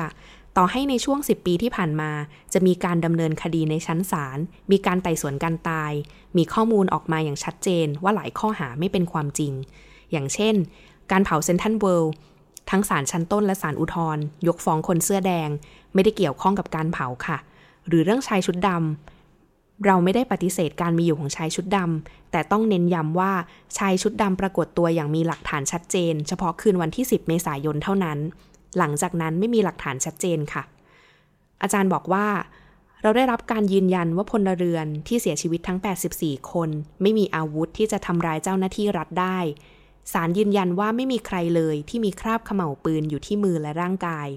ต่อให้ในช่วง 10 ปีที่ผ่านมา จะมีการดำเนินคดีในชั้นศาล มีการไต่สวนการตาย มีข้อมูลออกมาอย่างชัดเจนว่าหลายข้อหาไม่เป็นความจริง อย่างเช่น การเผาเซ็นทรัลเวิลด์ทั้งศาลชั้นต้นและศาลอุทธรณ์ยกฟ้องคนเสื้อแดง ไม่ได้เกี่ยวข้องกับการเผาค่ะ หรือเรื่องชายชุดดำเราไม่ได้ปฏิเสธการมีอยู่ของชายชุดดำแต่ต้องเน้นย้ำว่าชายชุดดำปรากฏตัวอย่างมีหลักฐานชัดเจน เฉพาะคืนวันที่ 10 เมษายนเท่านั้น หลังจากนั้นไม่มีหลักฐานชัดเจนค่ะ อาจารย์บอกว่า เราได้รับการยืนยันว่าพลเรือนที่เสียชีวิตทั้ง 84 คน ไม่มีอาวุธที่จะทำร้ายเจ้าหน้าที่รัฐได้ศาลยืนยันว่าไม่มีใครเลยที่มีคราบเขม่าวปืนอยู่ที่มือและร่างกาย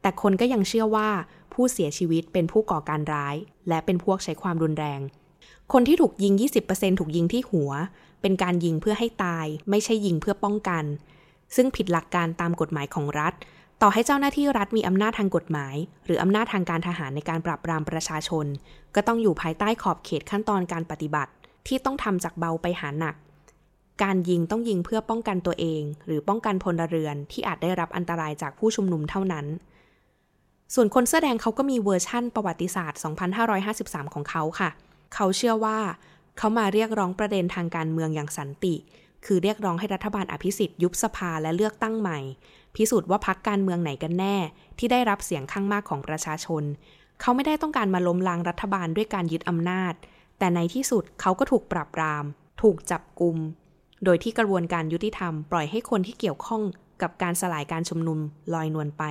แต่คนก็ยังเชื่อว่าผู้เสียชีวิตเป็นผู้ก่อการร้าย และเป็นพวกใช้ความรุนแรง คนที่ถูกยิง 20%ถูกยิงที่หัว เป็นการยิงเพื่อให้ตาย ไม่ใช่ยิงเพื่อป้องกัน ซึ่งผิดหลักการตามกฎหมายของรัฐ ต่อให้เจ้าหน้าที่รัฐมีอำนาจทางกฎหมาย หรืออำนาจทางการทหารในการปราบปรามประชาชน ก็ต้องอยู่ภายใต้ขอบเขตขั้นตอนการปฏิบัติ ที่ต้องทำจากเบาไปหาหนัก การยิงต้องยิงเพื่อป้องกันตัวเอง หรือป้องกันพลเรือนที่อาจได้รับอันตรายจากผู้ชุมนุมเท่านั้น ส่วนคนเสื้อแดงเขาก็มีเวอร์ชั่นประวัติศาสตร์ 2553 ของเขาค่ะ เขาเชื่อว่า เขามาเรียกร้องประเด็นทางการเมืองอย่างสันติ คือเรียกร้องให้รัฐบาลอภิสิทธิ์ยุบสภาและเลือกตั้งใหม่ พิสูจน์ว่าพักการเมืองไหนกันแน่ ที่ได้รับเสียงข้างมากของประชาชน เขาไม่ได้ต้องการมาล้มล้างรัฐบาลด้วยการยึดอำนาจ แต่ในที่สุดเขาก็ถูกปรับปราม ถูกจับกลุมโดยที่กระบวนการยุติธรรมปล่อยให้คนที่เกี่ยวข้องกับการสลายการชุมนุมลอยนวลไป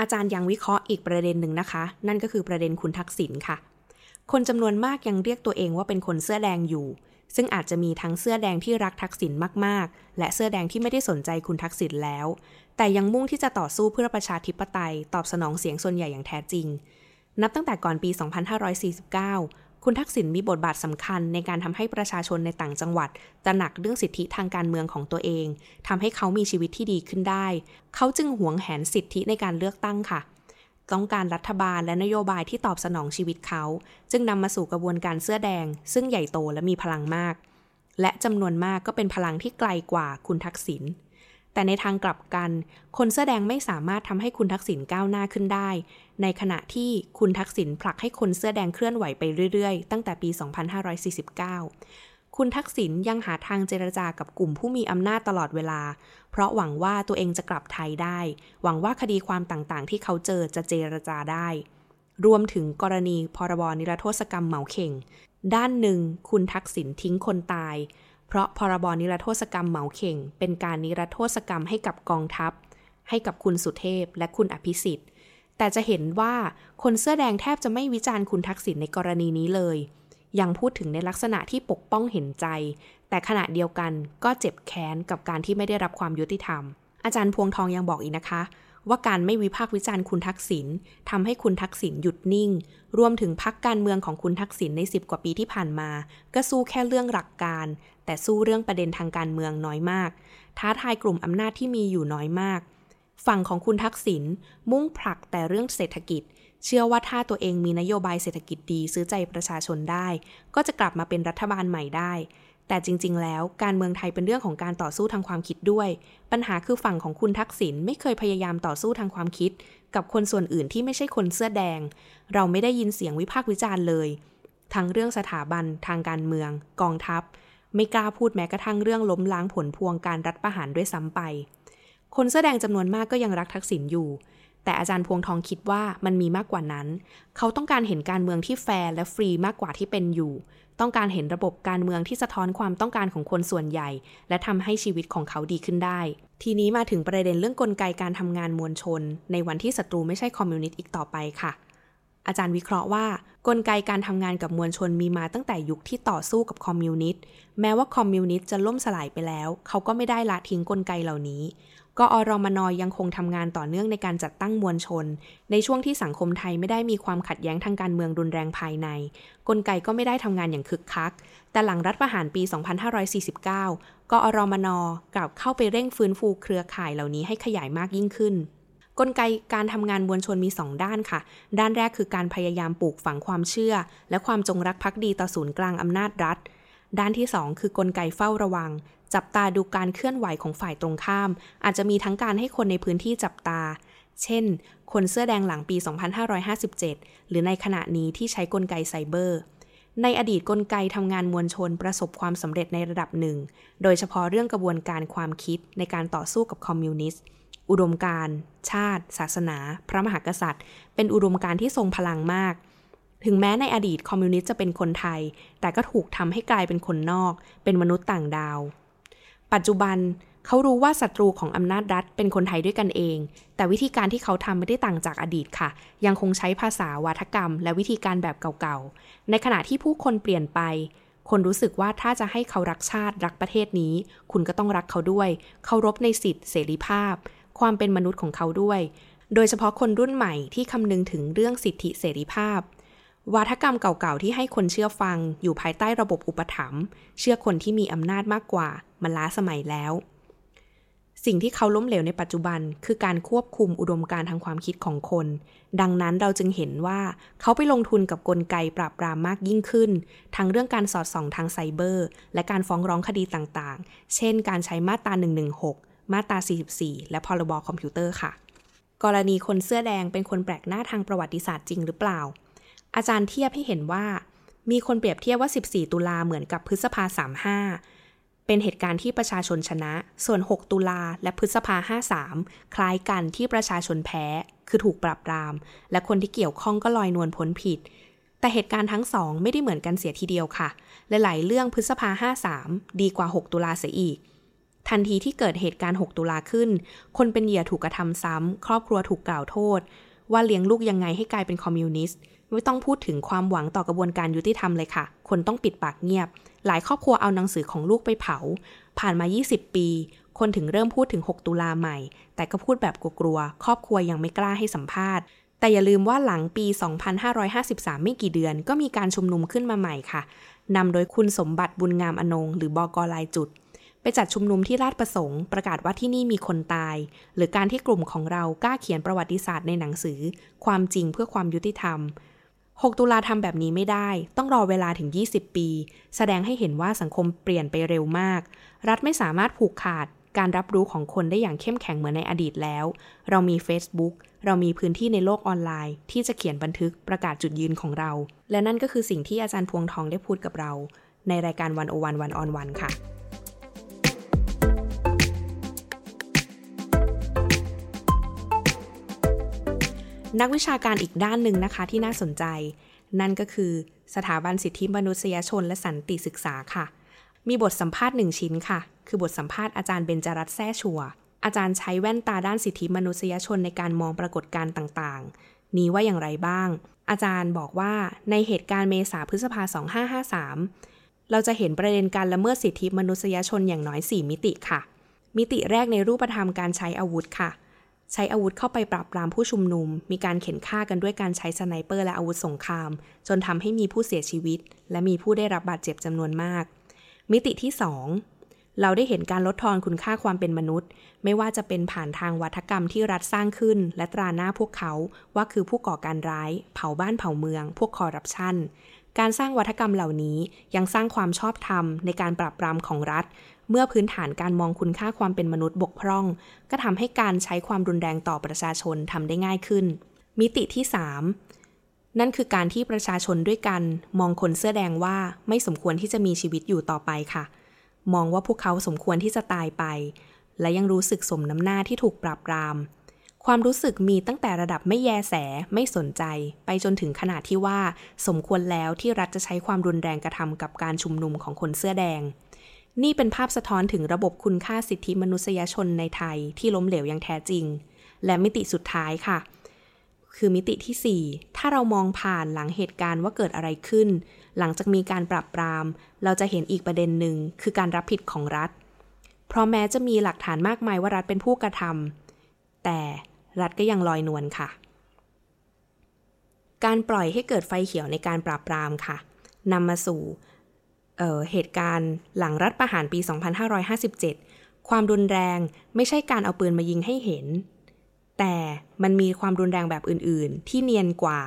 อาจารย์ยังวิเคราะห์อีกประเด็นหนึ่งนะคะ นั่นก็คือประเด็นคุณทักษิณค่ะ คนจำนวนมากยังเรียกตัวเองว่าเป็นคนเสื้อแดงอยู่ ซึ่งอาจจะมีทั้งเสื้อแดงที่รักทักษิณมากๆ และเสื้อแดงที่ไม่ได้สนใจคุณทักษิณแล้ว แต่ยังมุ่งที่จะต่อสู้เพื่อประชาธิปไตย ตอบสนองเสียงส่วนใหญ่อย่างแท้จริง นับตั้งแต่ก่อนปี 2549 คุณทักษิณมีบทบาทสำคัญในการทำให้ประชาชนในต่างจังหวัดตระหนักเรื่องสิทธิทางการเมืองของตัวเองทำให้เขามีชีวิตที่ดีขึ้นได้ เขาจึงหวงแหนสิทธิในการเลือกตั้งค่ะต้องการรัฐบาลและนโยบายที่ตอบสนองชีวิตเขา จึงนำมาสู่กระบวนการเสื้อแดง ซึ่งใหญ่โตและมีพลังมาก และจำนวนมากก็เป็นพลังที่ไกลกว่าคุณทักษิณ แต่ในทางกลับกัน คนเสื้อแดงไม่สามารถทำให้คุณทักษิณก้าวหน้าขึ้นได้ ในขณะที่คุณทักษิณผลักให้คนเสื้อแดงเคลื่อนไหวไปเรื่อยๆ ตั้งแต่ปี 2549 คุณทักษิณยังหาทางเจรจากับกลุ่มผู้มีอำนาจตลอดเวลา เพราะหวังว่าตัวเองจะกลับไทยได้ หวังว่าคดีความต่างๆ ที่เขาเจอจะเจรจาได้ รวมถึงกรณีพรบนิรโทษกรรมเหมาเข่ง ด้านหนึ่ง คุณทักษิณทิ้งคนตาย เพราะพรบนิรโทษกรรมเหมาเข่ง เป็นการนิรโทษกรรมให้กับกองทัพ ให้กับคุณสุเทพและคุณอภิสิทธิ์ แต่จะเห็นว่าคนเสื้อแดงแทบจะไม่วิจารณ์คุณทักษิณในกรณีนี้เลย ยังพูดถึงในลักษณะที่ปกป้องเห็นใจ แต่ขณะเดียวกันก็เจ็บแค้นกับการที่ไม่ได้รับความยุติธรรม อาจารย์พวงทองยังบอกอีกนะคะ ว่าการไม่วิพากษ์วิจารณ์คุณทักษิณทำให้คุณทักษิณหยุดนิ่ง รวมถึงพักการเมืองของคุณทักษิณในสิบกว่าปีที่ผ่านมา ก็สู้แค่เรื่องหลักการ แต่สู้เรื่องประเด็นทางการเมืองน้อยมาก ท้าทายกลุ่มอำนาจที่มีอยู่น้อยมาก ฝั่งของคุณทักษิณมุ่งผลักแต่เรื่องเศรษฐกิจ เชื่อว่าถ้าตัวเองมีนโยบายเศรษฐกิจดีซื้อใจประชาชนได้ ก็จะกลับมาเป็นรัฐบาลใหม่ได้ แต่จริง ๆ แล้วการเมืองไทยเป็นเรื่องของการต่อสู้ทางความคิดด้วย ปัญหาคือฝั่งของคุณทักษิณไม่เคยพยายามต่อสู้ทางความคิด กับคนส่วนอื่นที่ไม่ใช่คนเสื้อแดง เราไม่ได้ยินเสียงวิพากษ์วิจารณ์เลย ทั้งเรื่องสถาบันทางการเมือง กองทัพ ไม่กล้าพูดแม้กระทั่งเรื่องล้มล้างผลพวงการรัฐประหารด้วยซ้ำไป คนเสื้อแดงจำนวนมากก็ยังรักทักษิณอยู่ แต่อาจารย์พวงทองคิดว่ามันมีมากกว่านั้น เขาต้องการเห็นการเมืองที่แฟร์และฟรีมากกว่าที่เป็นอยู่ ต้องการเห็นระบบการเมืองที่สะท้อนความต้องการของคนส่วนใหญ่ และทำให้ชีวิตของเขาดีขึ้นได้ ทีนี้มาถึงประเด็นเรื่องกลไกการทำงานมวลชน ในวันที่ศัตรูไม่ใช่คอมมิวนิสต์อีกต่อไปค่ะ อาจารย์วิเคราะห์ว่ากลไกการทำงานกับมวลชนมีมาตั้งแต่ยุคที่ต่อสู้กับคอมมิวนิสต์แม้ว่าคอมมิวนิสต์จะล่มสลายไปแล้ว เขาก็ไม่ได้ละทิ้งกลไกเหล่านี้กอรมนอยังคงทำงานต่อเนื่องในการจัดตั้งมวลชน ในช่วงที่สังคมไทยไม่ได้มีความขัดแย้งทางการเมืองรุนแรงภายใน กลไกก็ไม่ได้ทำงานอย่างคึกคัก แต่หลังรัฐประหารปี 2549 กอรมนกลับเข้าไปเร่งฟื้นฟูเครือข่ายเหล่านี้ให้ขยายมากยิ่งขึ้น กลไกการทำงานมวลชนมี 2 ด้านค่ะ ด้านแรกคือการพยายามปลูกฝังความเชื่อ และความจงรักภักดีต่อศูนย์กลางอำนาจรัฐ ด้านที่ 2 คือกลไกเฝ้าระวัง จับตาดูการเคลื่อนไหวของฝ่ายตรงข้าม อาจจะมีทั้งการให้คนในพื้นที่จับตา เช่น คนเสื้อแดงหลังปี 2557 หรือในขณะนี้ที่ใช้กลไกไซเบอร์ ในอดีตกลไกทำงานมวลชนประสบความสำเร็จในระดับหนึ่ง โดยเฉพาะเรื่องกระบวนการความคิดในการต่อสู้กับคอมมิวนิสต์ อุดมการชาติ ศาสนา พระมหากษัตริย์ เป็นอุดมการที่ทรงพลังมาก ถึงแม้ในอดีตคอมมิวนิสต์จะเป็นคนไทย แต่ก็ถูกทำให้กลายเป็นคนนอก เป็นมนุษย์ต่างดาว ปัจจุบันเขารู้ว่าศัตรูของอำนาจรัฐเป็นคนไทยด้วยกันเอง แต่วิธีการที่เขาทำไม่ได้ต่างจากอดีตค่ะ ยังคงใช้ภาษาวาทกรรม และวิธีการแบบเก่าๆ ในขณะที่ผู้คนเปลี่ยนไป คนรู้สึกว่าถ้าจะให้เขารักชาติรักประเทศนี้ คุณก็ต้องรักเขาด้วย เคารพในสิทธิเสรีภาพ ความเป็นมนุษย์ของเขาด้วย โดยเฉพาะคนรุ่นใหม่ที่คำนึงถึงเรื่องสิทธิเสรีภาพ วาทกรรมเก่าๆที่ให้คนเชื่อฟัง อยู่ภายใต้ระบบอุปถัมภ์เชื่อคนที่มีอำนาจมากกว่า มันล้าสมัยแล้ว สิ่งที่เขาล้มเหลวในปัจจุบัน คือการควบคุมอุดมการทางความคิดของคน ดังนั้นเราจึงเห็นว่าเขาไปลงทุนกับกลไกปราบปรามมากยิ่งขึ้น ทั้งเรื่องการสอดส่องทางไซเบอร์ และการฟ้องร้องคดีต่างๆ เช่น การใช้มาตรา116 มาตรา 44 และพรบอคอมพิวเตอร์ค่ะ กรณีคนเสื้อแดงเป็นคนแปลกหน้าทางประวัติศาสตร์จริงหรือเปล่า อาจารย์เทียบให้เห็นว่า มีคนเปรียบเทียบว่า 14 ตุลาเหมือนกับพฤษภา 35 เป็นเหตุการณ์ที่ประชาชนชนะ ส่วน 6 ตุลาและพฤษภา 53 คล้ายกันที่ประชาชนแพ้ คือถูกปรับปราม และคนที่เกี่ยวข้องก็ลอยนวลพ้นผิดแต่เหตุการณ์ทั้งสองไม่ได้เหมือนกันเสียทีเดียวค่ะและหลายเรื่องพฤษภา 53 ดีกว่า 6 ตุลาเสียอีก ทันทีที่เกิดเหตุการณ์ 6 ตุลาขึ้น คนเป็นเหยื่อถูกกระทำซ้ำ ครอบครัวถูกกล่าวโทษ ว่าเลี้ยงลูกยังไงให้กลายเป็นคอมมิวนิสต์ ไม่ต้องพูดถึงความหวังต่อกระบวนการยุติธรรมเลยค่ะ คนต้องปิดปากเงียบ หลายครอบครัวเอาหนังสือของลูกไปเผา ผ่านมา 20 ปี คนถึงเริ่มพูดถึง 6 ตุลาใหม่ แต่ก็พูดแบบกลัวๆ ครอบครัวยังไม่กล้าให้สัมภาษณ์แต่อย่าลืมว่าหลังปี 2553 ไม่กี่เดือน ก็มีการชุมนุมขึ้นมาใหม่ค่ะ นำโดยคุณสมบัติบุญงามอนง หรือบอกลายจุด ไปจัดชุมนุมที่ราชประสงค์ประกาศว่าที่นี่มีคนตาย หรือการที่กลุ่มของเรากล้าเขียนประวัติศาสตร์ในหนังสือ ความจริงเพื่อความยุติธรรม 6 ตุลาทำแบบนี้ไม่ได้ ต้องรอเวลาถึง 20 ปี แสดงให้เห็นว่าสังคมเปลี่ยนไปเร็วมาก รัฐไม่สามารถผูกขาดการรับรู้ของคนได้อย่างเข้มแข็งเหมือนในอดีตแล้ว เรามี Facebook เรามีพื้นที่ในโลกออนไลน์ ที่จะเขียนบันทึกประกาศจุดยืนของเรา และนั่นก็คือสิ่งที่อาจารย์พวงทองได้พูดกับเรา ในรายการวันโอวันวันออนวันค่ะ นักวิชาการอีกด้านหนึ่งนะคะที่น่าสนใจ นั่นก็คือสถาบันสิทธิมนุษยชนและสันติศึกษาค่ะ มีบทสัมภาษณ์หนึ่งชิ้นค่ะ คือบทสัมภาษณ์อาจารย์เบญจรัตน์แซ่ฉั่ว อาจารย์ใช้แว่นตาด้านสิทธิมนุษยชนในการมองปรากฏการณ์ต่างๆ นี้ว่าอย่างไรบ้าง อาจารย์บอกว่าในเหตุการณ์เมษาพฤษภา 2553 เราจะเห็นประเด็นการละเมิดสิทธิมนุษยชนอย่างน้อย 4 มิติค่ะ มิติแรกในรูปธรรมการใช้อาวุธค่ะ ใช้อาวุธเข้าไปปราบปรามผู้ชุมนุม มีการเข่นฆ่ากันด้วยการใช้ sniper และอาวุธสงคราม จนทำให้มีผู้เสียชีวิต และมีผู้ได้รับบาดเจ็บจำนวนมาก มิติที่ 2 เราได้เห็นการลดทอนคุณค่าความเป็นมนุษย์ ไม่ว่าจะเป็นผ่านทางวัฒกรรมที่รัฐสร้างขึ้น และตราหน้าพวกเขาว่าคือผู้ก่อการร้าย เผาบ้านเผาเมือง พวกคอร์รัปชันการสร้างวัฒกรรมเหล่านี้ยังสร้างความชอบธรรมในการปราบปรามของรัฐ เมื่อพื้นฐานการมองคุณค่าความเป็นมนุษย์บกพร่อง ก็ทำให้การใช้ความรุนแรงต่อประชาชนทำได้ง่ายขึ้น มิติที่ 3 นั่นคือการที่ประชาชนด้วยกัน มองคนเสื้อแดงว่าไม่สมควรที่จะมีชีวิตอยู่ต่อไปค่ะ มองว่าพวกเขาสมควรที่จะตายไป และยังรู้สึกสมน้ำหน้าที่ถูกปราบปราม ความรู้สึกมีตั้งแต่ระดับไม่แยแส ไม่สนใจ ไปจนถึงขนาดที่ว่า สมควรแล้วที่รัฐจะใช้ความรุนแรงกระทำกับการชุมนุมของคนเสื้อแดง นี่เป็นภาพสะท้อนถึงระบบคุณค่าสิทธิมนุษยชนในไทยที่ล้มเหลวอย่างแท้จริง และมิติสุดท้ายค่ะ คือมิติที่ 4 ถ้าเรามองผ่านหลังเหตุการณ์ว่าเกิดอะไรขึ้น หลังจากมีการปราบปราม เราจะเห็นอีกประเด็นหนึ่งคือการรับผิดของรัฐ เพราะแม้จะมีหลักฐานมากมายว่ารัฐเป็นผู้กระทำแต่รัฐก็ยังลอยนวลค่ะ การปล่อยให้เกิดไฟเขียวในการปราบปรามค่ะนำมาสู่ เเหตุการณ์หลังรัฐประหารปี 2557 ความรุนแรงไม่ใช่การเอาปืนมายิงให้เห็น แต่มันมีความรุนแรงแบบอื่น ๆ ที่เนียนกว่า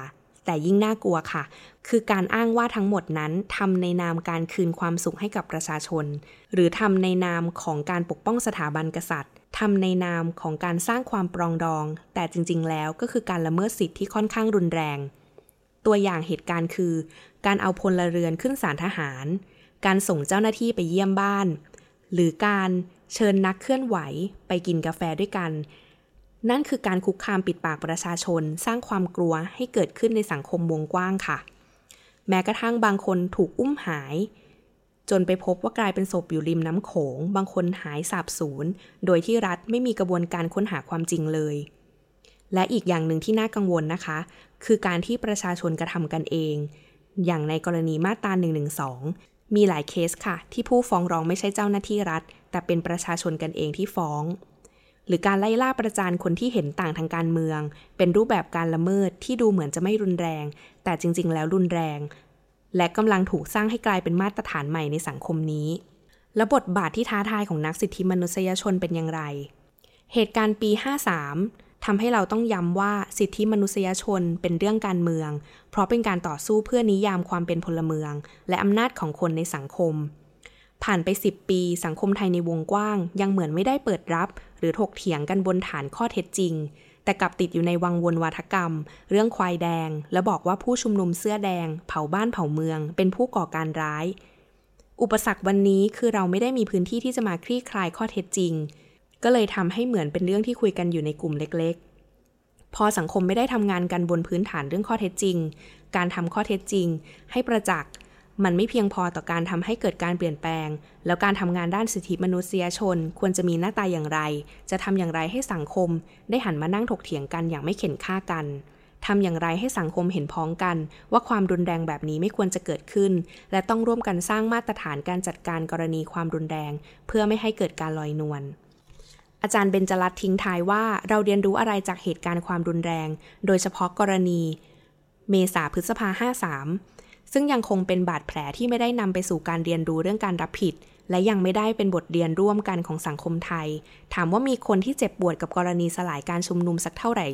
แต่ยิ่งน่ากลัวค่ะ คือการอ้างว่าทั้งหมดนั้นทำในนามการคืนความสุขให้กับประชาชน หรือทำในนามของการปกป้องสถาบันกษัตริย์ทำในนามของการสร้างความปรองดอง แต่จริง ๆ แล้วก็คือการละเมิดสิทธิ์ที่ค่อนข้างรุนแรง ตัวอย่างเหตุการณ์คือ การเอาพลเรือนขึ้นศาลทหาร การส่งเจ้าหน้าที่ไปเยี่ยมบ้าน หรือการเชิญนักเคลื่อนไหวไปกินกาแฟด้วยกัน นั่นคือการคุกคามปิดปากประชาชน สร้างความกลัวให้เกิดขึ้นในสังคมวงกว้างค่ะ แม้กระทั่งบางคนถูกอุ้มหาย จนไปพบว่ากลายเป็นศพอยู่ริมน้ำโขง บางคนหายสาบสูญ โดยที่รัฐไม่มีกระบวนการค้นหาความจริงเลย และอีกอย่างหนึ่งที่น่ากังวลนะคะ คือการที่ประชาชนกระทำกันเอง อย่างในกรณีมาตรา112 มีหลายเคสค่ะ ที่ผู้ฟ้องร้องไม่ใช่เจ้าหน้าที่รัฐ แต่เป็นประชาชนกันเองที่ฟ้อง หรือการไล่ล่าประจานคนที่เห็นต่างทางการเมือง เป็นรูปแบบการละเมิดที่ดูเหมือนจะไม่รุนแรง แต่จริง ๆ แล้วรุนแรง และกำลังถูกสร้างให้กลายเป็นมาตรฐานใหม่ในสังคมนี้ และบทบาทที่ท้าทายของนักสิทธิมนุษยชนเป็นอย่างไร เหตุการณ์ปี 53 ทำให้เราต้องย้ำว่าสิทธิมนุษยชนเป็นเรื่องการเมือง เพราะเป็นการต่อสู้เพื่อนิยามความเป็นพลเมือง และอำนาจของคนในสังคม ผ่านไป 10 ปีสังคมไทยในวงกว้าง ยังเหมือนไม่ได้เปิดรับ หรือถกเถียงกันบนฐานข้อเท็จจริง แต่กลับติดอยู่ในวังวนวาทกรรม เรื่องควายแดง และบอกว่าผู้ชุมนุมเสื้อแดง เผาบ้านเผาเมือง เป็นผู้ก่อการร้าย อุปสรรควันนี้คือเราไม่ได้มีพื้นที่ที่จะมาคลี่คลายข้อเท็จจริง ก็เลยทำให้เหมือนเป็นเรื่องที่คุยกันอยู่ในกลุ่มเล็กๆ พอสังคมไม่ได้ทำงานกันบนพื้นฐานเรื่องข้อเท็จจริง การทำข้อเท็จจริง ให้ประจักษ์มันไม่เพียงพอต่อการทำให้เกิดการเปลี่ยนแปลง แล้วการทำงานด้านสิทธิมนุษยชน ควรจะมีหน้าตาอย่างไร จะทำอย่างไรให้สังคม ได้หันมานั่งถกเถียงกันอย่างไม่เข็นฆ่ากันทำอย่างไรให้สังคมเห็นพ้องกัน ว่าความรุนแรงแบบนี้ไม่ควรจะเกิดขึ้น และต้องร่วมกันสร้างมาตรฐานการจัดการกรณีความรุนแรง เพื่อไม่ให้เกิดการลอยนวล อาจารย์เบญจรัตทิ้งท้ายว่าเราเรียนรู้อะไรจากเหตุการณ์ความรุนแรง โดยเฉพาะกรณีเมษาพฤษภา 53 ซึ่งยังคงเป็นบาดแผลที่ไม่ได้นำไปสู่การเรียนรู้เรื่องการรับผิด และยังไม่ได้เป็นบทเรียนร่วมกันของสังคมไทย ถามว่ามีคนที่เจ็บปวดกับกรณีสลายการชุมนุมสักเท่าไหร่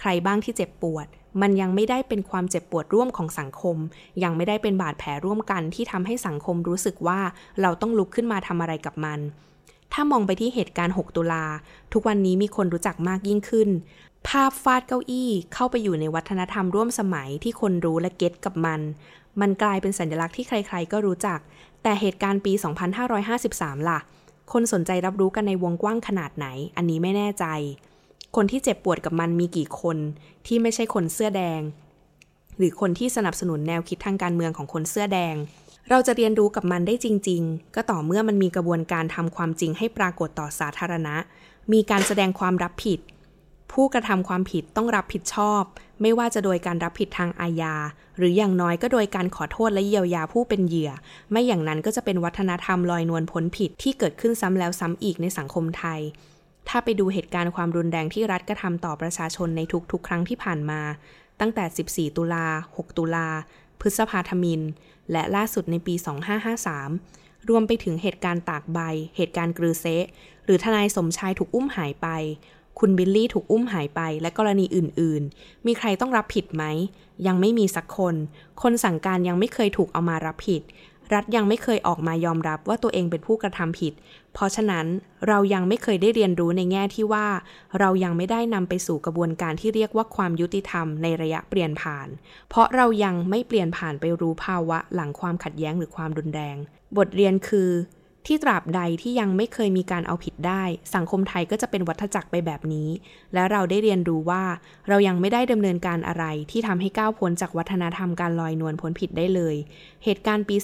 ใครบ้างที่เจ็บปวด มันยังไม่ได้เป็นความเจ็บปวดร่วมของสังคม ยังไม่ได้เป็นบาดแผลร่วมกันที่ทำให้สังคมรู้สึกว่าเราต้องลุกขึ้นมาทำอะไรกับมัน ถ้ามองไปที่เหตุการณ์ 6 ตุลา ทุกวันนี้มีคนรู้จักมากยิ่งขึ้น ภาพฟาดเก้าอี้เข้าไปอยู่ในวัฒนธรรมร่วมสมัยที่คนรู้และเก็ตกับมัน มันกลายเป็นสัญลักษณ์ที่ใครๆ ก็รู้จัก แต่เหตุการณ์ปี 2553 ล่ะ คนสนใจรับรู้กันในวงกว้างขนาดไหน อันนี้ไม่แน่ใจ คนที่เจ็บปวดกับมันมีกี่คนที่ไม่ใช่คนเสื้อแดง หรือคนที่สนับสนุนแนวคิดทางการเมืองของคนเสื้อแดง เราจะเรียนรู้กับมันได้จริง ๆ ก็ต่อเมื่อมันมีกระบวนการทำความจริงให้ปรากฏต่อสาธารณะ มีการแสดงความรับผิด ผู้กระทำความผิดต้องรับผิดชอบ ไม่ว่าจะโดยการรับผิดทางอาญา หรืออย่างน้อยก็โดยการขอโทษและเยียวยาผู้เป็นเหยื่อ ไม่อย่างนั้นก็จะเป็นวัฒนธรรมลอยนวลพ้นผิดที่เกิดขึ้นซ้ำแล้วซ้ำอีกในสังคมไทยถ้าไปดูเหตุการณ์ความรุนแรงที่รัฐกระทำต่อประชาชนในทุกๆ ครั้งที่ผ่านมา ตั้งแต่ 14 ตุลา 6 ตุลา พฤษภาธมิน และล่าสุดในปี 2553 รวมไปถึงเหตุการณ์ตากใบ เหตุการณ์กรือเซะหรือทนายสมชายถูกอุ้มหายไป คุณบิลลี่ถูกอุ้มหายไป และกรณีอื่น ๆ มีใครต้องรับผิดไหม ยังไม่มีสักคน คนสั่งการยังไม่เคยถูกเอามารับผิด รัฐยังไม่เคยออกมายอมรับว่าตัวเองเป็นผู้กระทำผิด เพราะฉะนั้นเรายังไม่เคยได้เรียนรู้ในแง่ที่ว่า เรายังไม่ได้นำไปสู่กระบวนการที่เรียกว่าความยุติธรรมในระยะเปลี่ยนผ่าน เพราะเรายังไม่เปลี่ยนผ่านไปรู้ภาวะหลังความขัดแย้งหรือความรุนแรง บทเรียนคือ ที่ตราบใดที่ยังไม่เคยมีการเอาผิดได้ สังคมไทยก็จะเป็นวัฏจักรไปแบบนี้ และเราได้เรียนรู้ว่าเรายังไม่ได้ดำเนินการอะไรที่ทำให้ก้าวพ้นจากวัฒนธรรมการลอยนวลพ้นผิดได้เลย เหตุการณ์ปี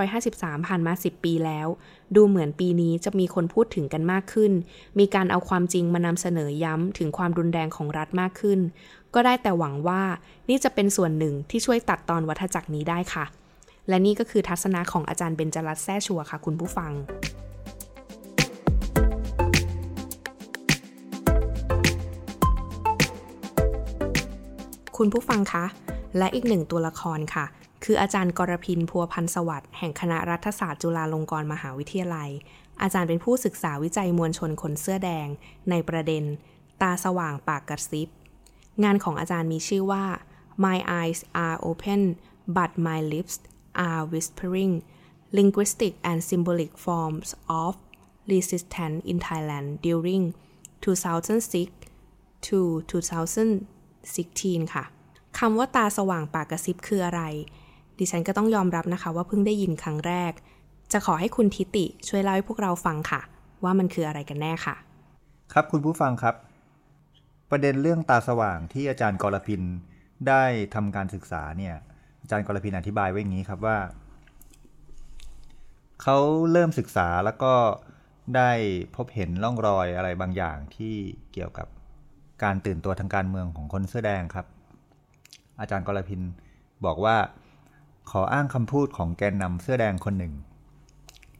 2553 ผ่านมา 10 ปีแล้ว ดูเหมือนปีนี้จะมีคนพูดถึงกันมากขึ้น มีการเอาความจริงมานำเสนอย้ำถึงความรุนแรงของรัฐมากขึ้น ก็ได้แต่หวังว่านี่จะเป็นส่วนหนึ่งที่ช่วยตัดตอนวัฏจักรนี้ได้ค่ะ และนี่ก็คือทัศนะของอาจารย์เบญจรัตน์แซ่ชัวค่ะคุณผู้ฟังคุณผู้ฟังคะ และอีกหนึ่งตัวละครค่ะ คืออาจารย์กรพินพัวพันสวัสด์แห่งคณะรัฐศาสตร์จุฬาลงกรณ์มหาวิทยาลัย อาจารย์เป็นผู้ศึกษาวิจัยมวลชนคนเสื้อแดง ในประเด็น ตาสว่างปากกระซิบ งานของอาจารย์มีชื่อว่า My eyes are open but my lips are whispering linguistic and symbolic forms of resistance in Thailand during 2006 to 2016 ค่ะคำว่าตาสว่างปากกระซิบคืออะไร ดิฉันก็ต้องยอมรับนะคะว่าเพิ่งได้ยินครั้งแรก จะขอให้คุณทิติช่วยเล่าให้พวกเราฟังค่ะ ว่ามันคืออะไรกันแน่ค่ะ ครับคุณผู้ฟังครับ ประเด็นเรื่องตาสว่างที่อาจารย์กรพินได้ทำการศึกษาเนี่ย อาจารย์กรพินอธิบายไว้อย่างนี้ครับว่า เขาเริ่มศึกษาแล้วก็ได้พบเห็นร่องรอยอะไรบางอย่างที่เกี่ยวกับการตื่นตัวทางการเมืองของคนเสื้อแดงครับ อาจารย์กรพินบอกว่า ขออ้างคำพูดของแกนนำเสื้อแดงคนหนึ่ง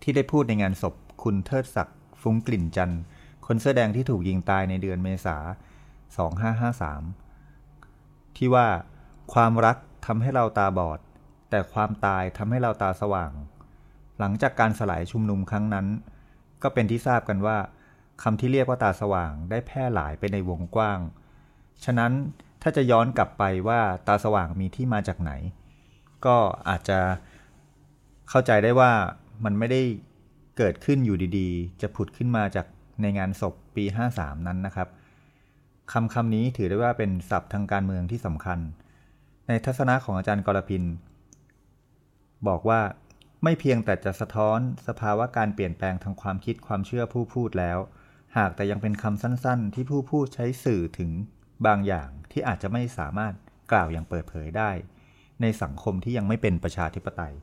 ที่ได้พูดในงานศพคุณเทิดศักดิ์ฟุ้งกลิ่นจันทร์คนเสื้อแดงที่ถูกยิงตายในเดือนเมษา 2553 ที่ว่าความรัก ทำให้เราตาบอด แต่ความตายทำให้เราตาสว่าง หลังจากการสลายชุมนุมครั้งนั้น ก็เป็นที่ทราบกันว่าคำที่เรียกว่าตาสว่างได้แพร่หลายไปในวงกว้าง ฉะนั้นถ้าจะย้อนกลับไปว่าตาสว่างมีที่มาจากไหน ก็อาจจะเข้าใจได้ว่ามันไม่ได้เกิดขึ้นอยู่ดีๆ จะผุดขึ้นมาจากในงานศพปี 53 นั้นนะครับคำคำนี้ถือได้ว่าเป็นศัพท์ทางการเมืองที่สำคัญ ในทัศนะของอาจารย์กรพิน บอกว่า ไม่เพียงแต่จะสะท้อนสภาวะการเปลี่ยนแปลงทางความคิดความเชื่อผู้พูดแล้ว หากแต่ยังเป็นคำสั้นๆ ที่ผู้พูดใช้สื่อถึงบางอย่างที่อาจจะไม่สามารถกล่าวอย่างเปิดเผยได้ ในสังคมที่ยังไม่เป็นประชาธิปไตย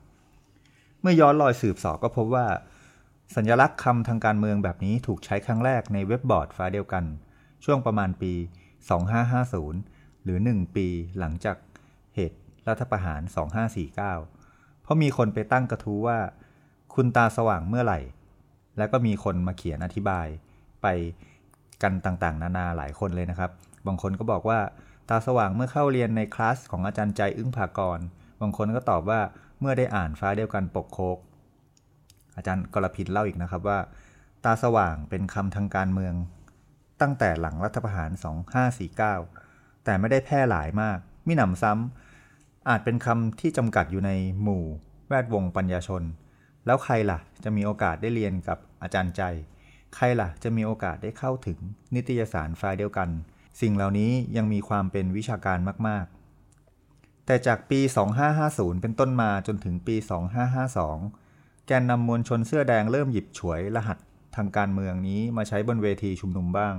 เมื่อย้อนรอยสืบสอบก็พบว่า สัญลักษณ์คำทางการเมืองแบบนี้ถูกใช้ครั้งแรกในเว็บบอร์ดฟ้าเดียวกัน ช่วงประมาณปี 2550 หรือ 1 ปีหลังจาก เหตุรัฐประหาร 2549 เพราะมีคนไปตั้งกระทู้ว่า คุณตาสว่างเมื่อไหร่ แล้วก็มีคนมาเขียนอธิบายไปกันต่างๆ นานาหลายคนเลยนะครับ บางคนก็บอกว่า ตาสว่างเมื่อเข้าเรียนในคลาสของอาจารย์ใจอึ้งภากร บางคนก็ตอบว่าเมื่อได้อ่านฟ้าเดียวกันปกโคก อาจารย์กรพินเล่าอีกนะครับว่า ตาสว่างเป็นคำทางการเมือง ตั้งแต่หลังรัฐประหาร 2549 แต่ไม่ได้แพร่หลายมาก มิหนำซ้ำอาจเป็นคำที่จำกัดอยู่ในหมู่ แวดวงปัญญาชน แล้วใครล่ะ จะมีโอกาสได้เรียนกับอาจารย์ใจ ใครล่ะ จะมีโอกาสได้เข้าถึงนิตยสารไฟ้าเดียวกัน สิ่งเหล่านี้ยังมีความเป็นวิชาการมาก ๆ แต่จากปี 2550 เป็นต้นมาจนถึงปี 2552 แกนนำมวลชนเสื้อแดงเริ่มหยิบฉวยรหัสทางการเมืองนี้มาใช้บนเวทีชุมนุมบ้าง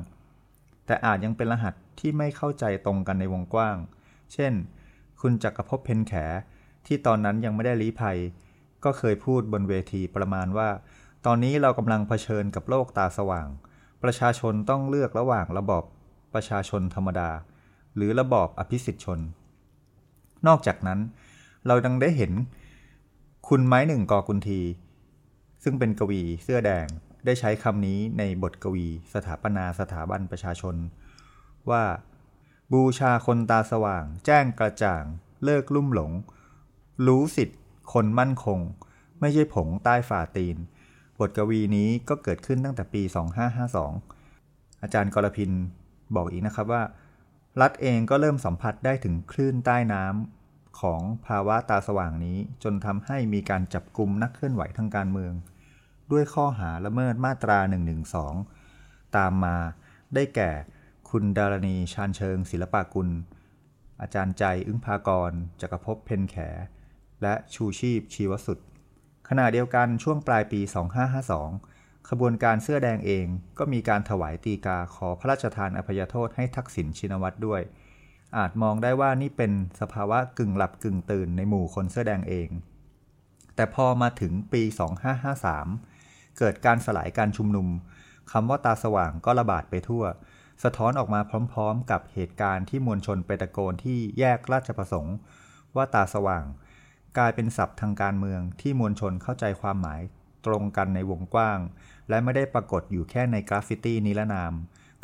แต่อาจยังเป็นรหัสที่ไม่เข้าใจตรงกันในวงกว้าง เช่น คุณจักรภพเพนแข ที่ตอนนั้นยังไม่ได้ลี้ภัย ก็เคยพูดบนเวทีประมาณว่า ตอนนี้เรากำลังเผชิญกับโลกตาสว่าง ประชาชนต้องเลือกระหว่างระบอบประชาชนธรรมดา หรือระบอบอภิสิทธิชน นอกจากนั้น เราดังได้เห็น คุณไม้หนึ่งกอกุนที ซึ่งเป็นกวีเสื้อแดงได้ใช้คำนี้ในบทกวีสถาปนาสถาบันประชาชน ว่า บูชาคนตาสว่าง แจ้งกระจ่าง เลิกลุ่มหลง รู้สิทธิ์ คนมั่นคง ไม่ใช่ผงใต้ฝ่าตีน บทกวีนี้ก็เกิดขึ้นตั้งแต่ปี 2552 อาจารย์กรพินบอกอีกนะครับว่า รัฐเองก็เริ่มสัมผัสได้ถึงคลื่นใต้น้ำของภาวะตาสว่างนี้ จนทำให้มีการจับกลุ่มนักเคลื่อนไหวทางการเมือง ด้วยข้อหาละเมิดมาตรา 112 ตามมาได้แก่ คุณดารณีชานเชิง ศิลปากุล อาจารย์ใจอึ้งพากรจักรภพเพนแข และชูชีพชีวสุด ขณะเดียวกันช่วงปลายปี 2552 ขบวนการเสื้อแดงเองก็มีการถวายตีกาขอพระราชทานอภัยโทษให้ทักษิณชินวัตรด้วย อาจมองได้ว่านี่เป็นสภาวะกึ่งหลับกึ่งตื่นในหมู่คนเสื้อแดงเอง แต่พอมาถึงปี 2553 เกิดการสลายการชุมนุมคำว่าตาสว่างก็ระบาดไปทั่ว สะท้อนออกมาพร้อม ๆ กับเหตุการณ์ที่มวลชนไปตะโกนที่แยกราชประสงค์ ว่าตาสว่าง กลายเป็นศัพท์ทางการเมืองที่มวลชนเข้าใจความหมายตรงกันในวงกว้าง และไม่ได้ปรากฏอยู่แค่ในกราฟฟิตี้นิรนาม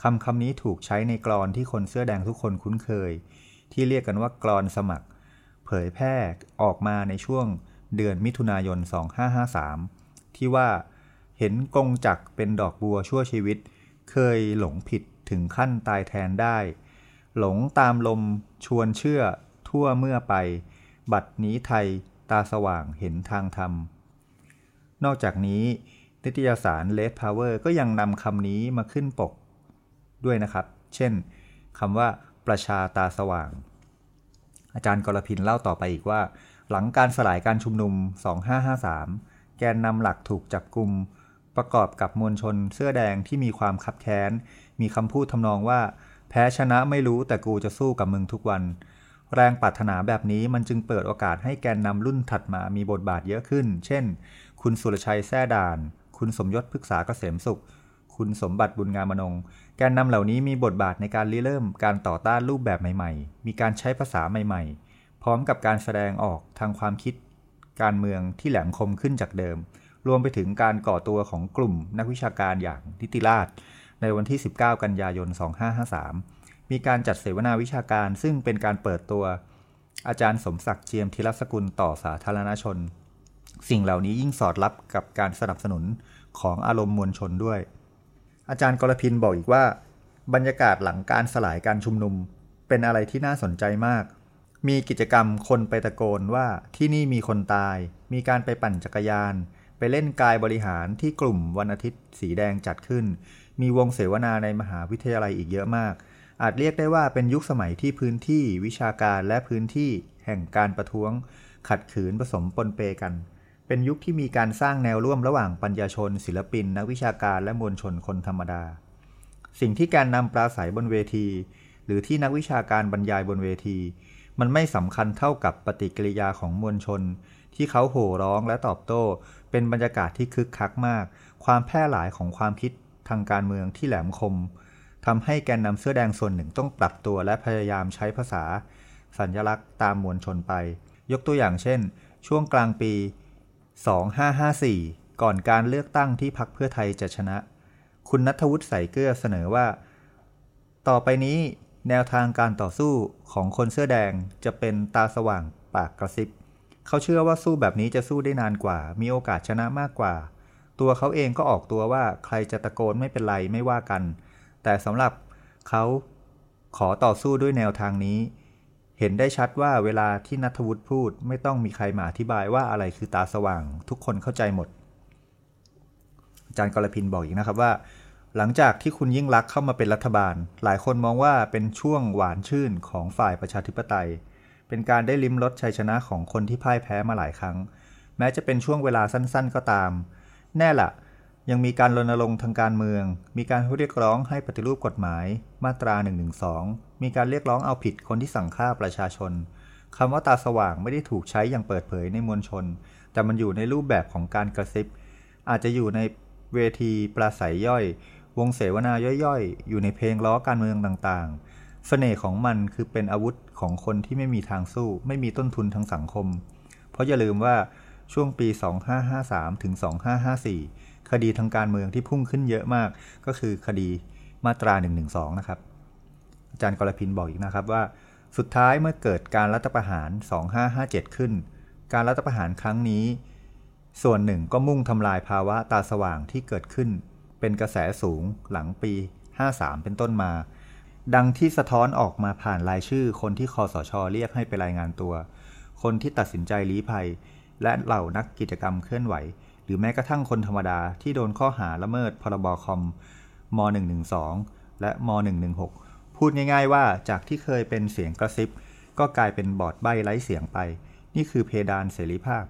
คำคำนี้ถูกใช้ในกลอนที่คนเสื้อแดงทุกคนคุ้นเคย ที่เรียกกันว่ากลอนสมัคร เผยแพร่ออกมาในช่วงเดือนมิถุนายน 2553 ที่ว่าเห็นกงจักรเป็นดอกบัวชั่วชีวิต เคยหลงผิด ถึงขั้นตายแทนได้ หลงตามลมชวนเชื่อทั่วเมืองไป บัดนี้ไทยตาสว่างเห็นทางธรรม นอกจากนี้ นิตยสาร Red Power ก็ยังนำคำนี้มาขึ้นปกด้วยนะครับ เช่นคำว่าประชาตาสว่าง อาจารย์กรพินเล่าต่อไปอีกว่า หลังการสลายการชุมนุม 2553 แกนนำหลักถูกจับกลุ่มประกอบกับมวลชนเสื้อแดงที่มีความคับแค้น มีคำพูดทำนองว่า แพ้ชนะไม่รู้แต่กูจะสู้กับมึงทุกวัน แรงปรารถนาแบบนี้มันจึงเปิดโอกาสให้แกนนำรุ่นถัดมามีบทบาทเยอะขึ้น เช่น คุณสุรชัยแท้ด่าน คุณสมยศพฤกษาเกษมสุข คุณสมบัติบุญงามนง แกนนำเหล่านี้มีบทบาทในการริเริ่มการต่อต้านรูปแบบใหม่ ๆ มีการใช้ภาษาใหม่ ๆ พร้อมกับการแสดงออกทางความคิด การเมืองที่แหลมคมขึ้นจากเดิมรวมไปถึงการก่อตัวของกลุ่มนักวิชาการอย่างนิติราช ในวันที่ 19 กันยายน 2553 มีการจัดเสวนาวิชาการ ซึ่งเป็นการเปิดตัวอาจารย์สมศักดิ์เจียมธีรสกุลต่อสาธารณชน สิ่งเหล่านี้ยิ่งสอดรับกับการสนับสนุนของอารมณ์มวลชนด้วย อาจารย์กรพินบอกอีกว่า บรรยากาศหลังการสลายการชุมนุม เป็นอะไรที่น่าสนใจมาก มีกิจกรรมคนไปตะโกนว่าที่นี่มีคนตาย มีการไปปั่นจักรยาน ไปเล่นกายบริหารที่กลุ่มวันอาทิตย์สีแดงจัดขึ้น มีวงเสวนาในมหาวิทยาลัยอีกเยอะมาก อาจเรียกได้ว่าเป็นยุคสมัยที่พื้นที่วิชาการและพื้นที่แห่งการประท้วง ขัดขืนผสมปนเปกัน เป็นยุคที่มีการสร้างแนวร่วมระหว่างปัญญาชน ศิลปิน นักวิชาการและมวลชนคนธรรมดา สิ่งที่การนำปราศัยบนเวที หรือที่นักวิชาการบรรยายบนเวที มันไม่สำคัญเท่ากับปฏิกิริยาของมวลชน ที่เขาโห่ร้องและตอบโต้ เป็นบรรยากาศที่คึกคักมาก ความแพร่หลายของความคิด ทางการเมืองที่แหลมคมทำให้แกนนำเสื้อแดงส่วนหนึ่งต้องปรับตัวและพยายามใช้ภาษา สัญลักษณ์ตามมวลชนไป ยกตัวอย่างเช่น ช่วงกลางปี 2554 ก่อนการเลือกตั้งที่พักเพื่อไทยจะชนะ คุณนัทวุฒิใส่เกลือเสนอว่า ต่อไปนี้แนวทางการต่อสู้ของคนเสื้อแดงจะเป็นตาสว่างปากกระซิบ เขาเชื่อว่าสู้แบบนี้จะสู้ได้นานกว่า มีโอกาสชนะมากกว่า ตัวเขาเองก็ออกตัวว่าใครจะตะโกนไม่เป็นไรไม่ว่ากัน แต่สำหรับเขาขอต่อสู้ด้วยแนวทางนี้ เห็นได้ชัดว่าเวลาที่นัทวุฒิพูดไม่ต้องมีใครมาอธิบายว่าอะไรคือตาสว่าง ทุกคนเข้าใจหมด อาจารย์กรพินบอกอีกนะครับว่า หลังจากที่คุณยิ่งรักเข้ามาเป็นรัฐบาล หลายคนมองว่าเป็นช่วงหวานชื่นของฝ่ายประชาธิปไตย เป็นการได้ลิ้มรสชัยชนะของคนที่พ่ายแพ้มาหลายครั้ง แม้จะเป็นช่วงเวลาสั้น ๆ ก็ตาม แน่ละยังมีการรณรงค์ทางการเมือง มีการเรียกร้องให้ปฏิรูปกฎหมาย มาตรา1นึมีการเรียกร้องเอาผิดคนที่สั่งฆ่าประชาชนคำว่าตาสว่างไม่ได้ถูกใช้อย่างเปิดเผยในมวลชน แต่มันอยู่ในรูปแบบของการกระซิบ อาจจะอยู่ในเวทีปราศัยย่อย วงเสวนาย่อยๆ อยู่ในเพลงล้อการเมืองต่างๆ เสน่ห์ของมันคือเป็นอาวุธของคนที่ไม่มีทางสู้ ไม่มีต้นทุนทางสังคม เพราะอย่าลืมว่า ช่วงปี 2553 ถึง 2554 คดีทางการเมืองที่พุ่งขึ้นเยอะมาก ก็คือคดีมาตรา 112 นะครับ อาจารย์กรพินบอกอีกนะครับว่า สุดท้ายเมื่อเกิดการรัฐประหาร 2557 ขึ้น การรัฐประหารครั้งนี้ ส่วนหนึ่งก็มุ่งทำลายภาวะตาสว่างที่เกิดขึ้น เป็นกระแสสูงหลังปี 53 เป็นต้นมา ดังที่สะท้อนออกมาผ่านรายชื่อคนที่คอสช เรียกให้ไปรายงานตัว คนที่ตัดสินใจลี้ภัย และเหล่านักกิจกรรมเคลื่อนไหว หรือแม้กระทั่งคนธรรมดาที่โดนข้อหาละเมิดพรบคอมม .112 และม .116 พูดง่าย ๆ ว่าจากที่เคยเป็นเสียงกระซิบ ก็กลายเป็นบอดใบไร้เสียงไป นี่คือเพดานเสรีภาพ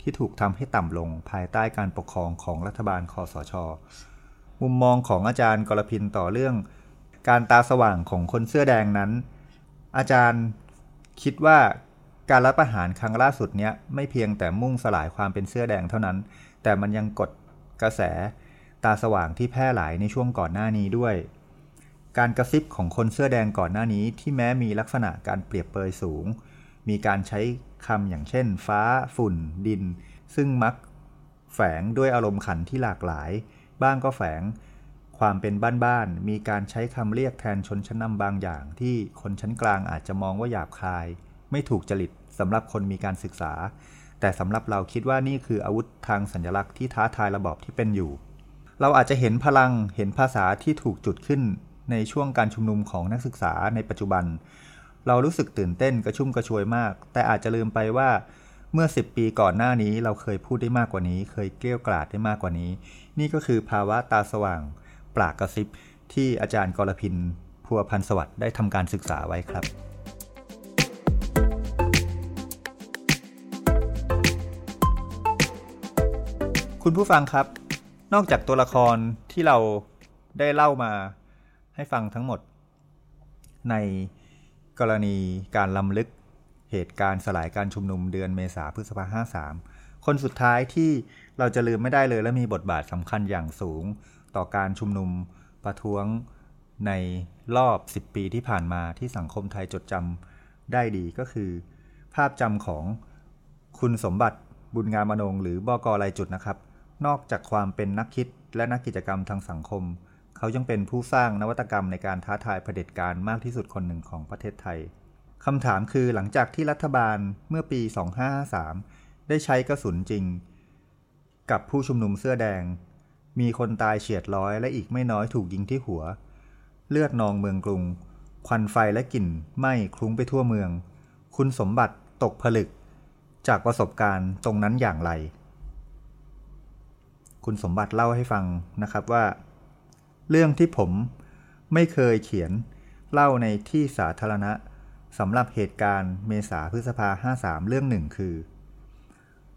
ที่ถูกทำให้ต่ำลงภายใต้การปกครองของรัฐบาลคอสช มุมมองของอาจารย์กรพินต่อเรื่อง การตาสว่างของคนเสื้อแดงนั้น อาจารย์คิดว่า การรัฐประหารครั้งล่าสุดเนี้ยไม่เพียงแต่มุ่งสลายความเป็นเสื้อแดงเท่านั้น แต่มันยังกดกระแสตาสว่างที่แพร่หลายในช่วงก่อนหน้านี้ด้วย การกระซิบของคนเสื้อแดงก่อนหน้านี้ที่แม้มีลักษณะการเปรียบเปยสูง มีการใช้คำอย่างเช่น ฟ้า ฝุ่น ดิน ซึ่งมักแฝงด้วยอารมณ์ขันที่หลากหลาย บ้างก็แฝงความเป็นบ้านๆ มีการใช้คำเรียกแทนชนชั้นนำบางอย่างที่คนชั้นกลางอาจจะมองว่าหยาบคาย ไม่ถูกจริตสำหรับคนมีการศึกษา แต่สำหรับเราคิดว่านี่คืออาวุธทางสัญลักษณ์ที่ท้าทายระบอบที่เป็นอยู่ เราอาจจะเห็นพลังเห็นภาษาที่ถูกจุดขึ้นในช่วงการชุมนุมของนักศึกษาในปัจจุบัน เรารู้สึกตื่นเต้นกระชุ่มกระชวยมาก แต่อาจจะลืมไปว่าเมื่อ 10 ปีก่อนหน้านี้เราเคยพูดได้มากกว่านี้ เคยเกลี้ยกล่อดได้มากกว่านี้ นี่ก็คือภาวะตาสว่าง ปรากกระซิบที่อาจารย์กรพินพัวพันสวัสดิ์ได้ทำการศึกษาไว้ครับ คุณผู้ฟังครับ นอกจากตัวละครที่เราได้เล่ามาให้ฟังทั้งหมด ในกรณีการลำลึกเหตุการณ์สลายการชุมนุมเดือนเมษาพฤษภาห้าสามคนสุดท้ายที่เราจะลืมไม่ได้เลยและมีบทบาทสำคัญอย่างสูงต่อการชุมนุมประท้วงในรอบ 10 ปีที่ผ่านมาที่สังคมไทยจดจำได้ดีก็คือ ภาพจำของคุณสมบัติบุญงามอนงหรือบอกอลายจุดนะครับ นอกจากความเป็นนักคิดและนักกิจกรรมทางสังคม เขายังเป็นผู้สร้างนวัตกรรมในการท้าทายเผด็จการมากที่สุดคนหนึ่งของประเทศไทยคำถามคือหลังจากที่รัฐบาลเมื่อปี 2553 ได้ใช้กระสุนจริง กับผู้ชุมนุมเสื้อแดง มีคนตายเฉียดร้อยและอีกไม่น้อยถูกยิงที่หัว เลือดนองเมืองกรุง ควันไฟและกลิ่นไหม้คลุ้งไปทั่วเมือง คุณสมบัติตกผลึก จากประสบการณ์ตรงนั้นอย่างไร คุณสมบัติเล่าให้ฟังนะครับว่า เรื่องที่ผมไม่เคยเขียนเล่าในที่สาธารณะสำหรับเหตุการณ์เมษาพฤษภา 53 เรื่องหนึ่งคือ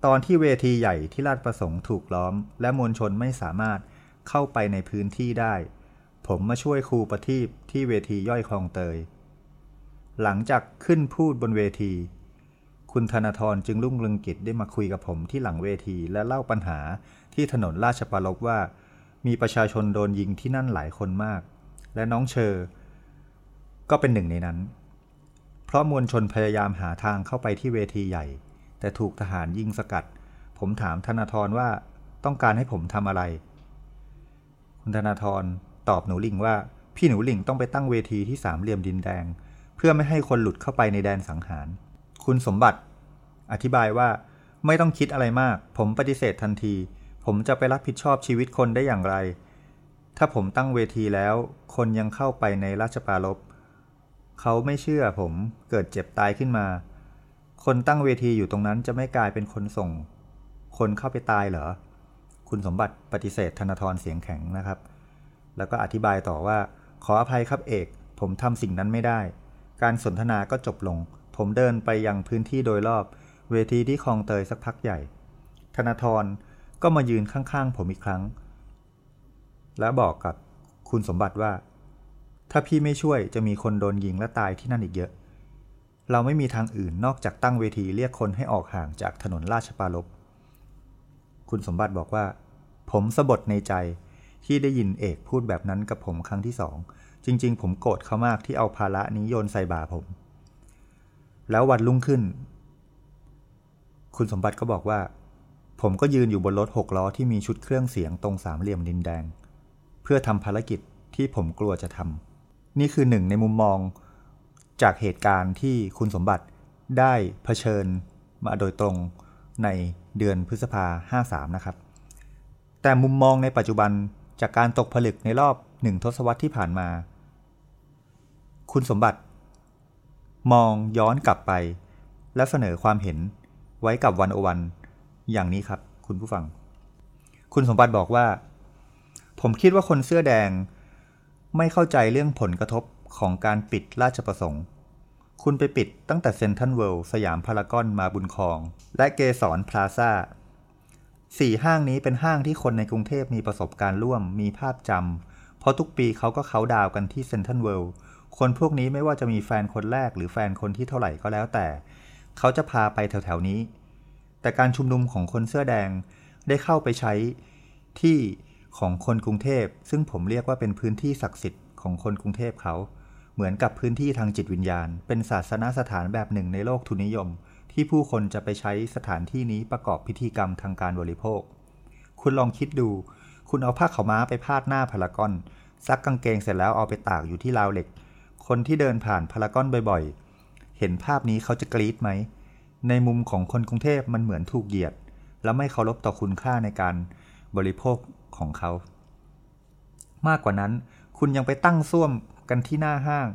ตอนที่เวทีใหญ่ที่ลาดประสงค์ถูกล้อม และมวลชนไม่สามารถเข้าไปในพื้นที่ได้ ผมมาช่วยครูประทีปที่เวทีย่อยคลองเตย หลังจากขึ้นพูดบนเวที คุณธนาธรจึงรุ่งเรืองกิจได้มาคุยกับผมที่หลังเวทีและเล่าปัญหา ที่ถนนราชปรลบว่า มีประชาชนโดนยิงที่นั่นหลายคนมาก และน้องเชอร์ก็เป็นหนึ่งในนั้น เพราะมวลชนพยายามหาทางเข้าไปที่เวทีใหญ่ แต่ถูกทหารยิงสกัด ผมถามธนาธรว่าต้องการให้ผมทำอะไร คุณธนาธรตอบหนูลิงว่า พี่หนูลิงต้องไปตั้งเวทีที่สามเหลี่ยมดินแดง เพื่อไม่ให้คนหลุดเข้าไปในแดนสังหาร คุณสมบัติ อธิบายว่าไม่ต้องคิดอะไรมาก ผมปฏิเสธทันที ผมจะไปรับผิดชอบชีวิตคนได้อย่างไร ถ้าผมตั้งเวทีแล้ว คนยังเข้าไปในราชปารบเขาไม่เชื่อผมเกิดเจ็บตายขึ้นมา คนตั้งเวทีอยู่ตรงนั้นจะไม่กลายเป็นคนส่ง คนเข้าไปตายเหรอ คุณสมบัติปฏิเสธธนาธรเสียงแข็งนะครับ แล้วก็อธิบายต่อว่า ขออภัยครับเอก ผมทำสิ่งนั้นไม่ได้ การสนทนาก็จบลง ผมเดินไปยังพื้นที่โดยรอบ เวทีที่คลองเตยสักพักใหญ่ ธนาธร ก็มายืนข้างๆ ผมอีกครั้ง แล้วบอกกับคุณสมบัติว่า ถ้าพี่ไม่ช่วยจะมีคนโดนยิงและตายที่นั่นอีกเยอะ เราไม่มีทางอื่นนอกจากตั้งเวทีเรียกคนให้ออกห่างจากถนนราชปารลบคุณสมบัติบอกว่า ผมสะบดในใจที่ได้ยินเอกพูดแบบนั้นกับผมครั้งที่สอง จริง ๆ ผมโกรธเขามากที่เอาภาระนี้โยนใส่บ่าผม แล้ววันรุ่งขึ้น คุณสมบัติก็บอกว่า ผมก็ยืนอยู่บนรถหกล้อที่มีชุดเครื่องเสียงตรงสามเหลี่ยมดินแดง เพื่อทำภารกิจที่ผมกลัวจะทำนี่คือหนึ่งในมุมมองจากเหตุการณ์ที่คุณสมบัติได้เผชิญมาโดยตรงในเดือนพฤษภาห้าสามนะครับ แต่มุมมองในปัจจุบันจากการตกผลึกในรอบหนึ่งทศวรรษที่ผ่านมา คุณสมบัติ มองย้อนกลับไป และเสนอความเห็นไว้กับวันโอวัน อย่างนี้ครับ คุณผู้ฟัง คุณสมบัติบอกว่า ผมคิดว่าคนเสื้อแดง ไม่เข้าใจเรื่องผลกระทบของการปิดราชประสงค์ คุณไปปิดตั้งแต่เซนทันเวิลด์สยามพารากอนมาบุญคลอง และเกสรพลาซ่าสี่ห้างนี้เป็นห้างที่คนในกรุงเทพมีประสบการณ์ร่วมมีภาพจำเพราะทุกปีเขาก็เขาดาวกันที่เซนทันเวิลด์คนพวกนี้ไม่ว่าจะมีแฟนคนแรกหรือแฟนคนที่เท่าไหร่ก็แล้วแต่ เขาจะพาไปแถวๆนี้ แต่การชุมนุมของคนเสื้อแดงได้เข้าไปใช้ที่ของคนกรุงเทพ ซึ่งผมเรียกว่าเป็นพื้นที่ศักดิ์สิทธิ์ของคนกรุงเทพเขา เหมือนกับพื้นที่ทางจิตวิญญาณ เป็นศาสนสถานแบบหนึ่งในโลกทุนนิยม ที่ผู้คนจะไปใช้สถานที่นี้ประกอบพิธีกรรมทางการบริโภค คุณลองคิดดู คุณเอาผ้าขาวม้าไปพาดหน้าพารากอนซักกางเกงเสร็จแล้วเอาไปตากอยู่ที่ราวเหล็ก คนที่เดินผ่านพารากอนบ่อยๆ เห็นภาพนี้เขาจะกรี๊ดไหม ในมุมของคนกรุงเทพมันเหมือนถูกเหยียด และไม่เคารพต่อคุณค่าในการบริโภคของเขา มากกว่านั้น คุณยังไปตั้งซ่วมกันที่หน้าห้าง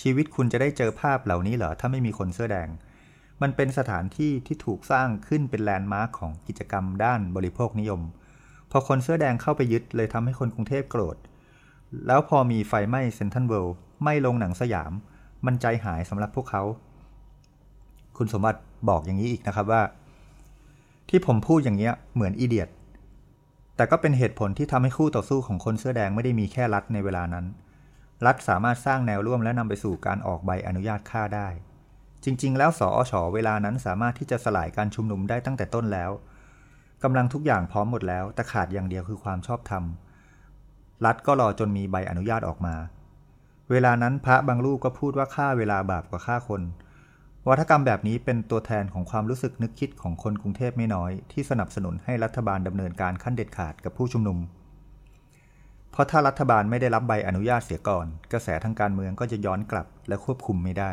ชีวิตคุณจะได้เจอภาพเหล่านี้เหรอถ้าไม่มีคนเสื้อแดง มันเป็นสถานที่ที่ถูกสร้างขึ้นเป็นแลนด์มาร์คของกิจกรรมด้านบริโภคนิยม พอคนเสื้อแดงเข้าไปยึดเลยทำให้คนกรุงเทพโกรธ แล้วพอมีไฟไหม้เซนทันเวิลด์ไหม่ลงหนังสยาม มันใจหายสำหรับพวกเขา คุณสมบัติบอกอย่างนี้อีกนะครับว่า ที่ผมพูดอย่างเงี้ยเหมือนอีเดียตแต่ก็เป็นเหตุผลที่ทำให้คู่ต่อสู้ของคนเสื้อแดงไม่ได้มีแค่รัฐในเวลานั้น รัฐสามารถสร้างแนวร่วมและนำไปสู่การออกใบอนุญาตฆ่าได้ จริง ๆ แล้วสอชอเวลานั้นสามารถที่จะสลายการชุมนุมได้ตั้งแต่ต้นแล้วกำลังทุกอย่างพร้อมหมดแล้ว แต่ขาดอย่างเดียวคือความชอบธรรม รัฐก็รอจนมีใบอนุญาตออกมา เวลานั้นพระบางรูปก็พูดว่าฆ่าเวลาบาปกว่าฆ่าคน วัฒกรรมแบบนี้เป็นตัวแทนของความรู้สึกนึกคิดของคนกรุงเทพไม่น้อย ที่สนับสนุนให้รัฐบาลดำเนินการขั้นเด็ดขาดกับผู้ชุมนุม เพราะถ้ารัฐบาลไม่ได้รับใบอนุญาตเสียก่อน กระแสทางการเมืองก็จะย้อนกลับและควบคุมไม่ได้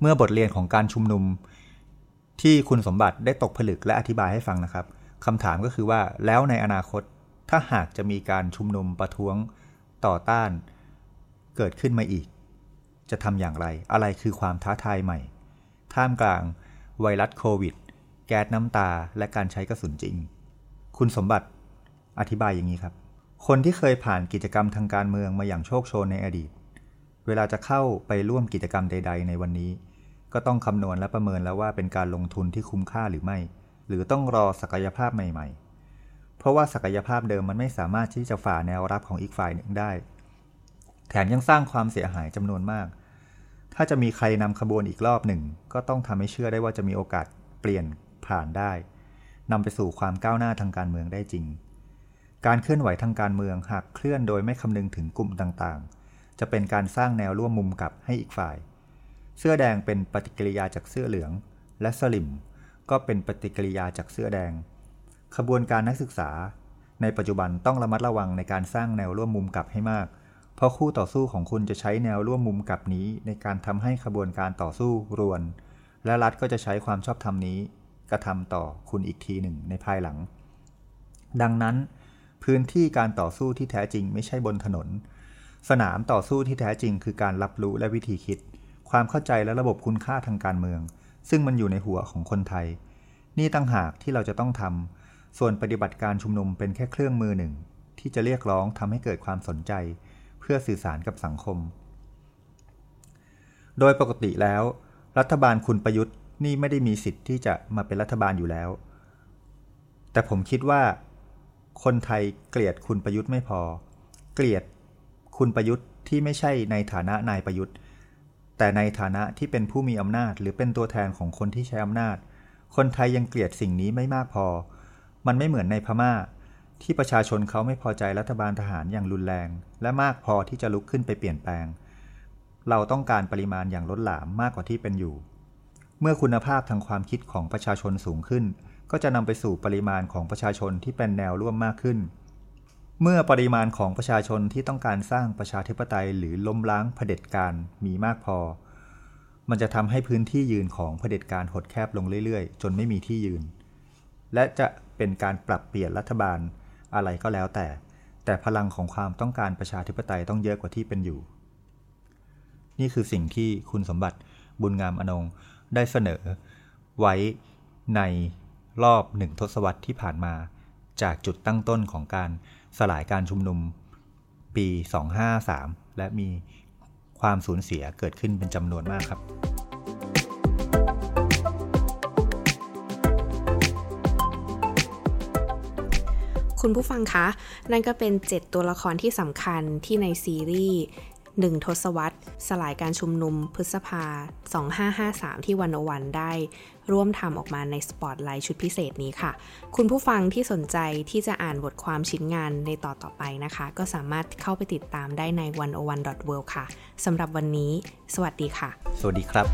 เมื่อบทเรียนของการชุมนุม ที่คุณสมบัติได้ตกผลึกและอธิบายให้ฟังนะครับคำถามก็คือว่าแล้วในอนาคตถ้าหากจะมีการชุมนุมประท้วงต่อต้าน เกิดขึ้นมาอีก จะทำอย่างไร อะไรคือความท้าทายใหม่ ท่ามกลาง ไวรัสโควิด แก๊สน้ำตา และการใช้กระสุนจริง คุณสมบัติอธิบายอย่างนี้ครับ คนที่เคยผ่านกิจกรรมทางการเมืองมาอย่างโชคโชนในอดีต เวลาจะเข้าไปร่วมกิจกรรมใด ๆ ในวันนี้ ก็ต้องคำนวณและประเมินแล้วว่าเป็นการลงทุนที่คุ้มค่าหรือไม่ หรือต้องรอศักยภาพใหม่ ๆ เพราะว่าศักยภาพเดิมมันไม่สามารถที่จะฝ่าแนวรับของอีกฝ่ายหนึ่งได้ แถมยังสร้างความเสียหายจำนวนมาก ถ้าจะมีใครนำขบวนอีกรอบหนึ่ง ก็ต้องทำให้เชื่อได้ว่าจะมีโอกาสเปลี่ยนผ่านได้นำไปสู่ความก้าวหน้าทางการเมืองได้จริง การเคลื่อนไหวทางการเมืองหากเคลื่อนโดยไม่คำนึงถึงกลุ่มต่างๆ จะเป็นการสร้างแนวร่วมมุมกับให้อีกฝ่าย เสื้อแดงเป็นปฏิกิริยาจากเสื้อเหลือง และสลิมก็เป็นปฏิกิริยาจากเสื้อแดง ขบวนการนักศึกษา ในปัจจุบันต้องระมัดระวังในการสร้างแนวร่วมมุมกลับให้มากเเพราะคู่ต่อสู้ของคุณจะใช้แนวร่วมมุมกลับนี้ ในการทำให้ขบวนการต่อสู้รวน และรัฐก็จะใช้ความชอบธรรมนี้ กระทำต่อคุณอีกทีหนึ่งในภายหลัง ดังนั้น พื้นที่การต่อสู้ที่แท้จริงไม่ใช่บนถนน สนามต่อสู้ที่แท้จริง คือการรับรู้และวิธีคิด ความเข้าใจและระบบคุณค่าทางการเมือง ซึ่งมันอยู่ในหัวของคนไทย นี่ตั้งหากที่เราจะต้องทำส่วนปฏิบัติการชุมนุมเป็นแค่เครื่องมือหนึ่ง ที่จะเรียกร้องทำให้เกิดความสนใจ เพื่อสื่อสารกับสังคม โดยปกติแล้ว รัฐบาลคุณประยุทธ์นี่ไม่ได้มีสิทธิ์ที่จะมาเป็นรัฐบาลอยู่แล้ว แต่ผมคิดว่า คนไทยเกลียดคุณประยุทธ์ไม่พอ เกลียดคุณประยุทธ์ที่ไม่ใช่ในฐานะนายประยุทธ์ แต่ในฐานะที่เป็นผู้มีอำนาจ หรือเป็นตัวแทนของคนที่ใช้อำนาจ คนไทยยังเกลียดสิ่งนี้ไม่มากพอ มันไม่เหมือนในพม่า ที่ประชาชนเขาไม่พอใจรัฐบาลทหารอย่างรุนแรง และมากพอที่จะลุกขึ้นไปเปลี่ยนแปลง เราต้องการปริมาณอย่างล้นหลามมากกว่าที่เป็นอยู่ เมื่อคุณภาพทางความคิดของประชาชนสูงขึ้น ก็จะนำไปสู่ปริมาณของประชาชนที่เป็นแนวร่วมมากขึ้น เมื่อปริมาณของประชาชนที่ต้องการสร้างประชาธิปไตยหรือล้มล้างเผด็จการมีมากพอ มันจะทำให้พื้นที่ยืนของเผด็จการหดแคบลงเรื่อยๆ จนไม่มีที่ยืน และจะเป็นการปรับเปลี่ยนรัฐบาล อะไรก็แล้วแต่ แต่พลังของความต้องการประชาธิปไตยต้องเยอะกว่าที่เป็นอยู่ นี่คือสิ่งที่คุณสมบัติบุญงามอนงได้เสนอ ไว้ในรอบหนึ่งทศวรรษที่ผ่านมา จากจุดตั้งต้นของการสลายการชุมนุมปี 253 และมีความสูญเสียเกิดขึ้นเป็นจำนวนมากครับ คุณผู้ฟังคะ นั่นก็เป็น 7 ตัวละครที่สำคัญที่ในซีรีส์หนึ่งทศวรรษ สลายการชุมนุมพฤษภา 2553 ที่วันโอวันได้ ร่วมทำออกมาในสปอตไลท์ชุดพิเศษนี้ค่ะ คุณผู้ฟังที่สนใจที่จะอ่านบทความชิ้นงานในต่อต่อไปนะคะ ก็สามารถเข้าไปติดตามได้ใน 101.world ค่ะสำหรับวันนี้ สวัสดีค่ะ สวัสดีครับ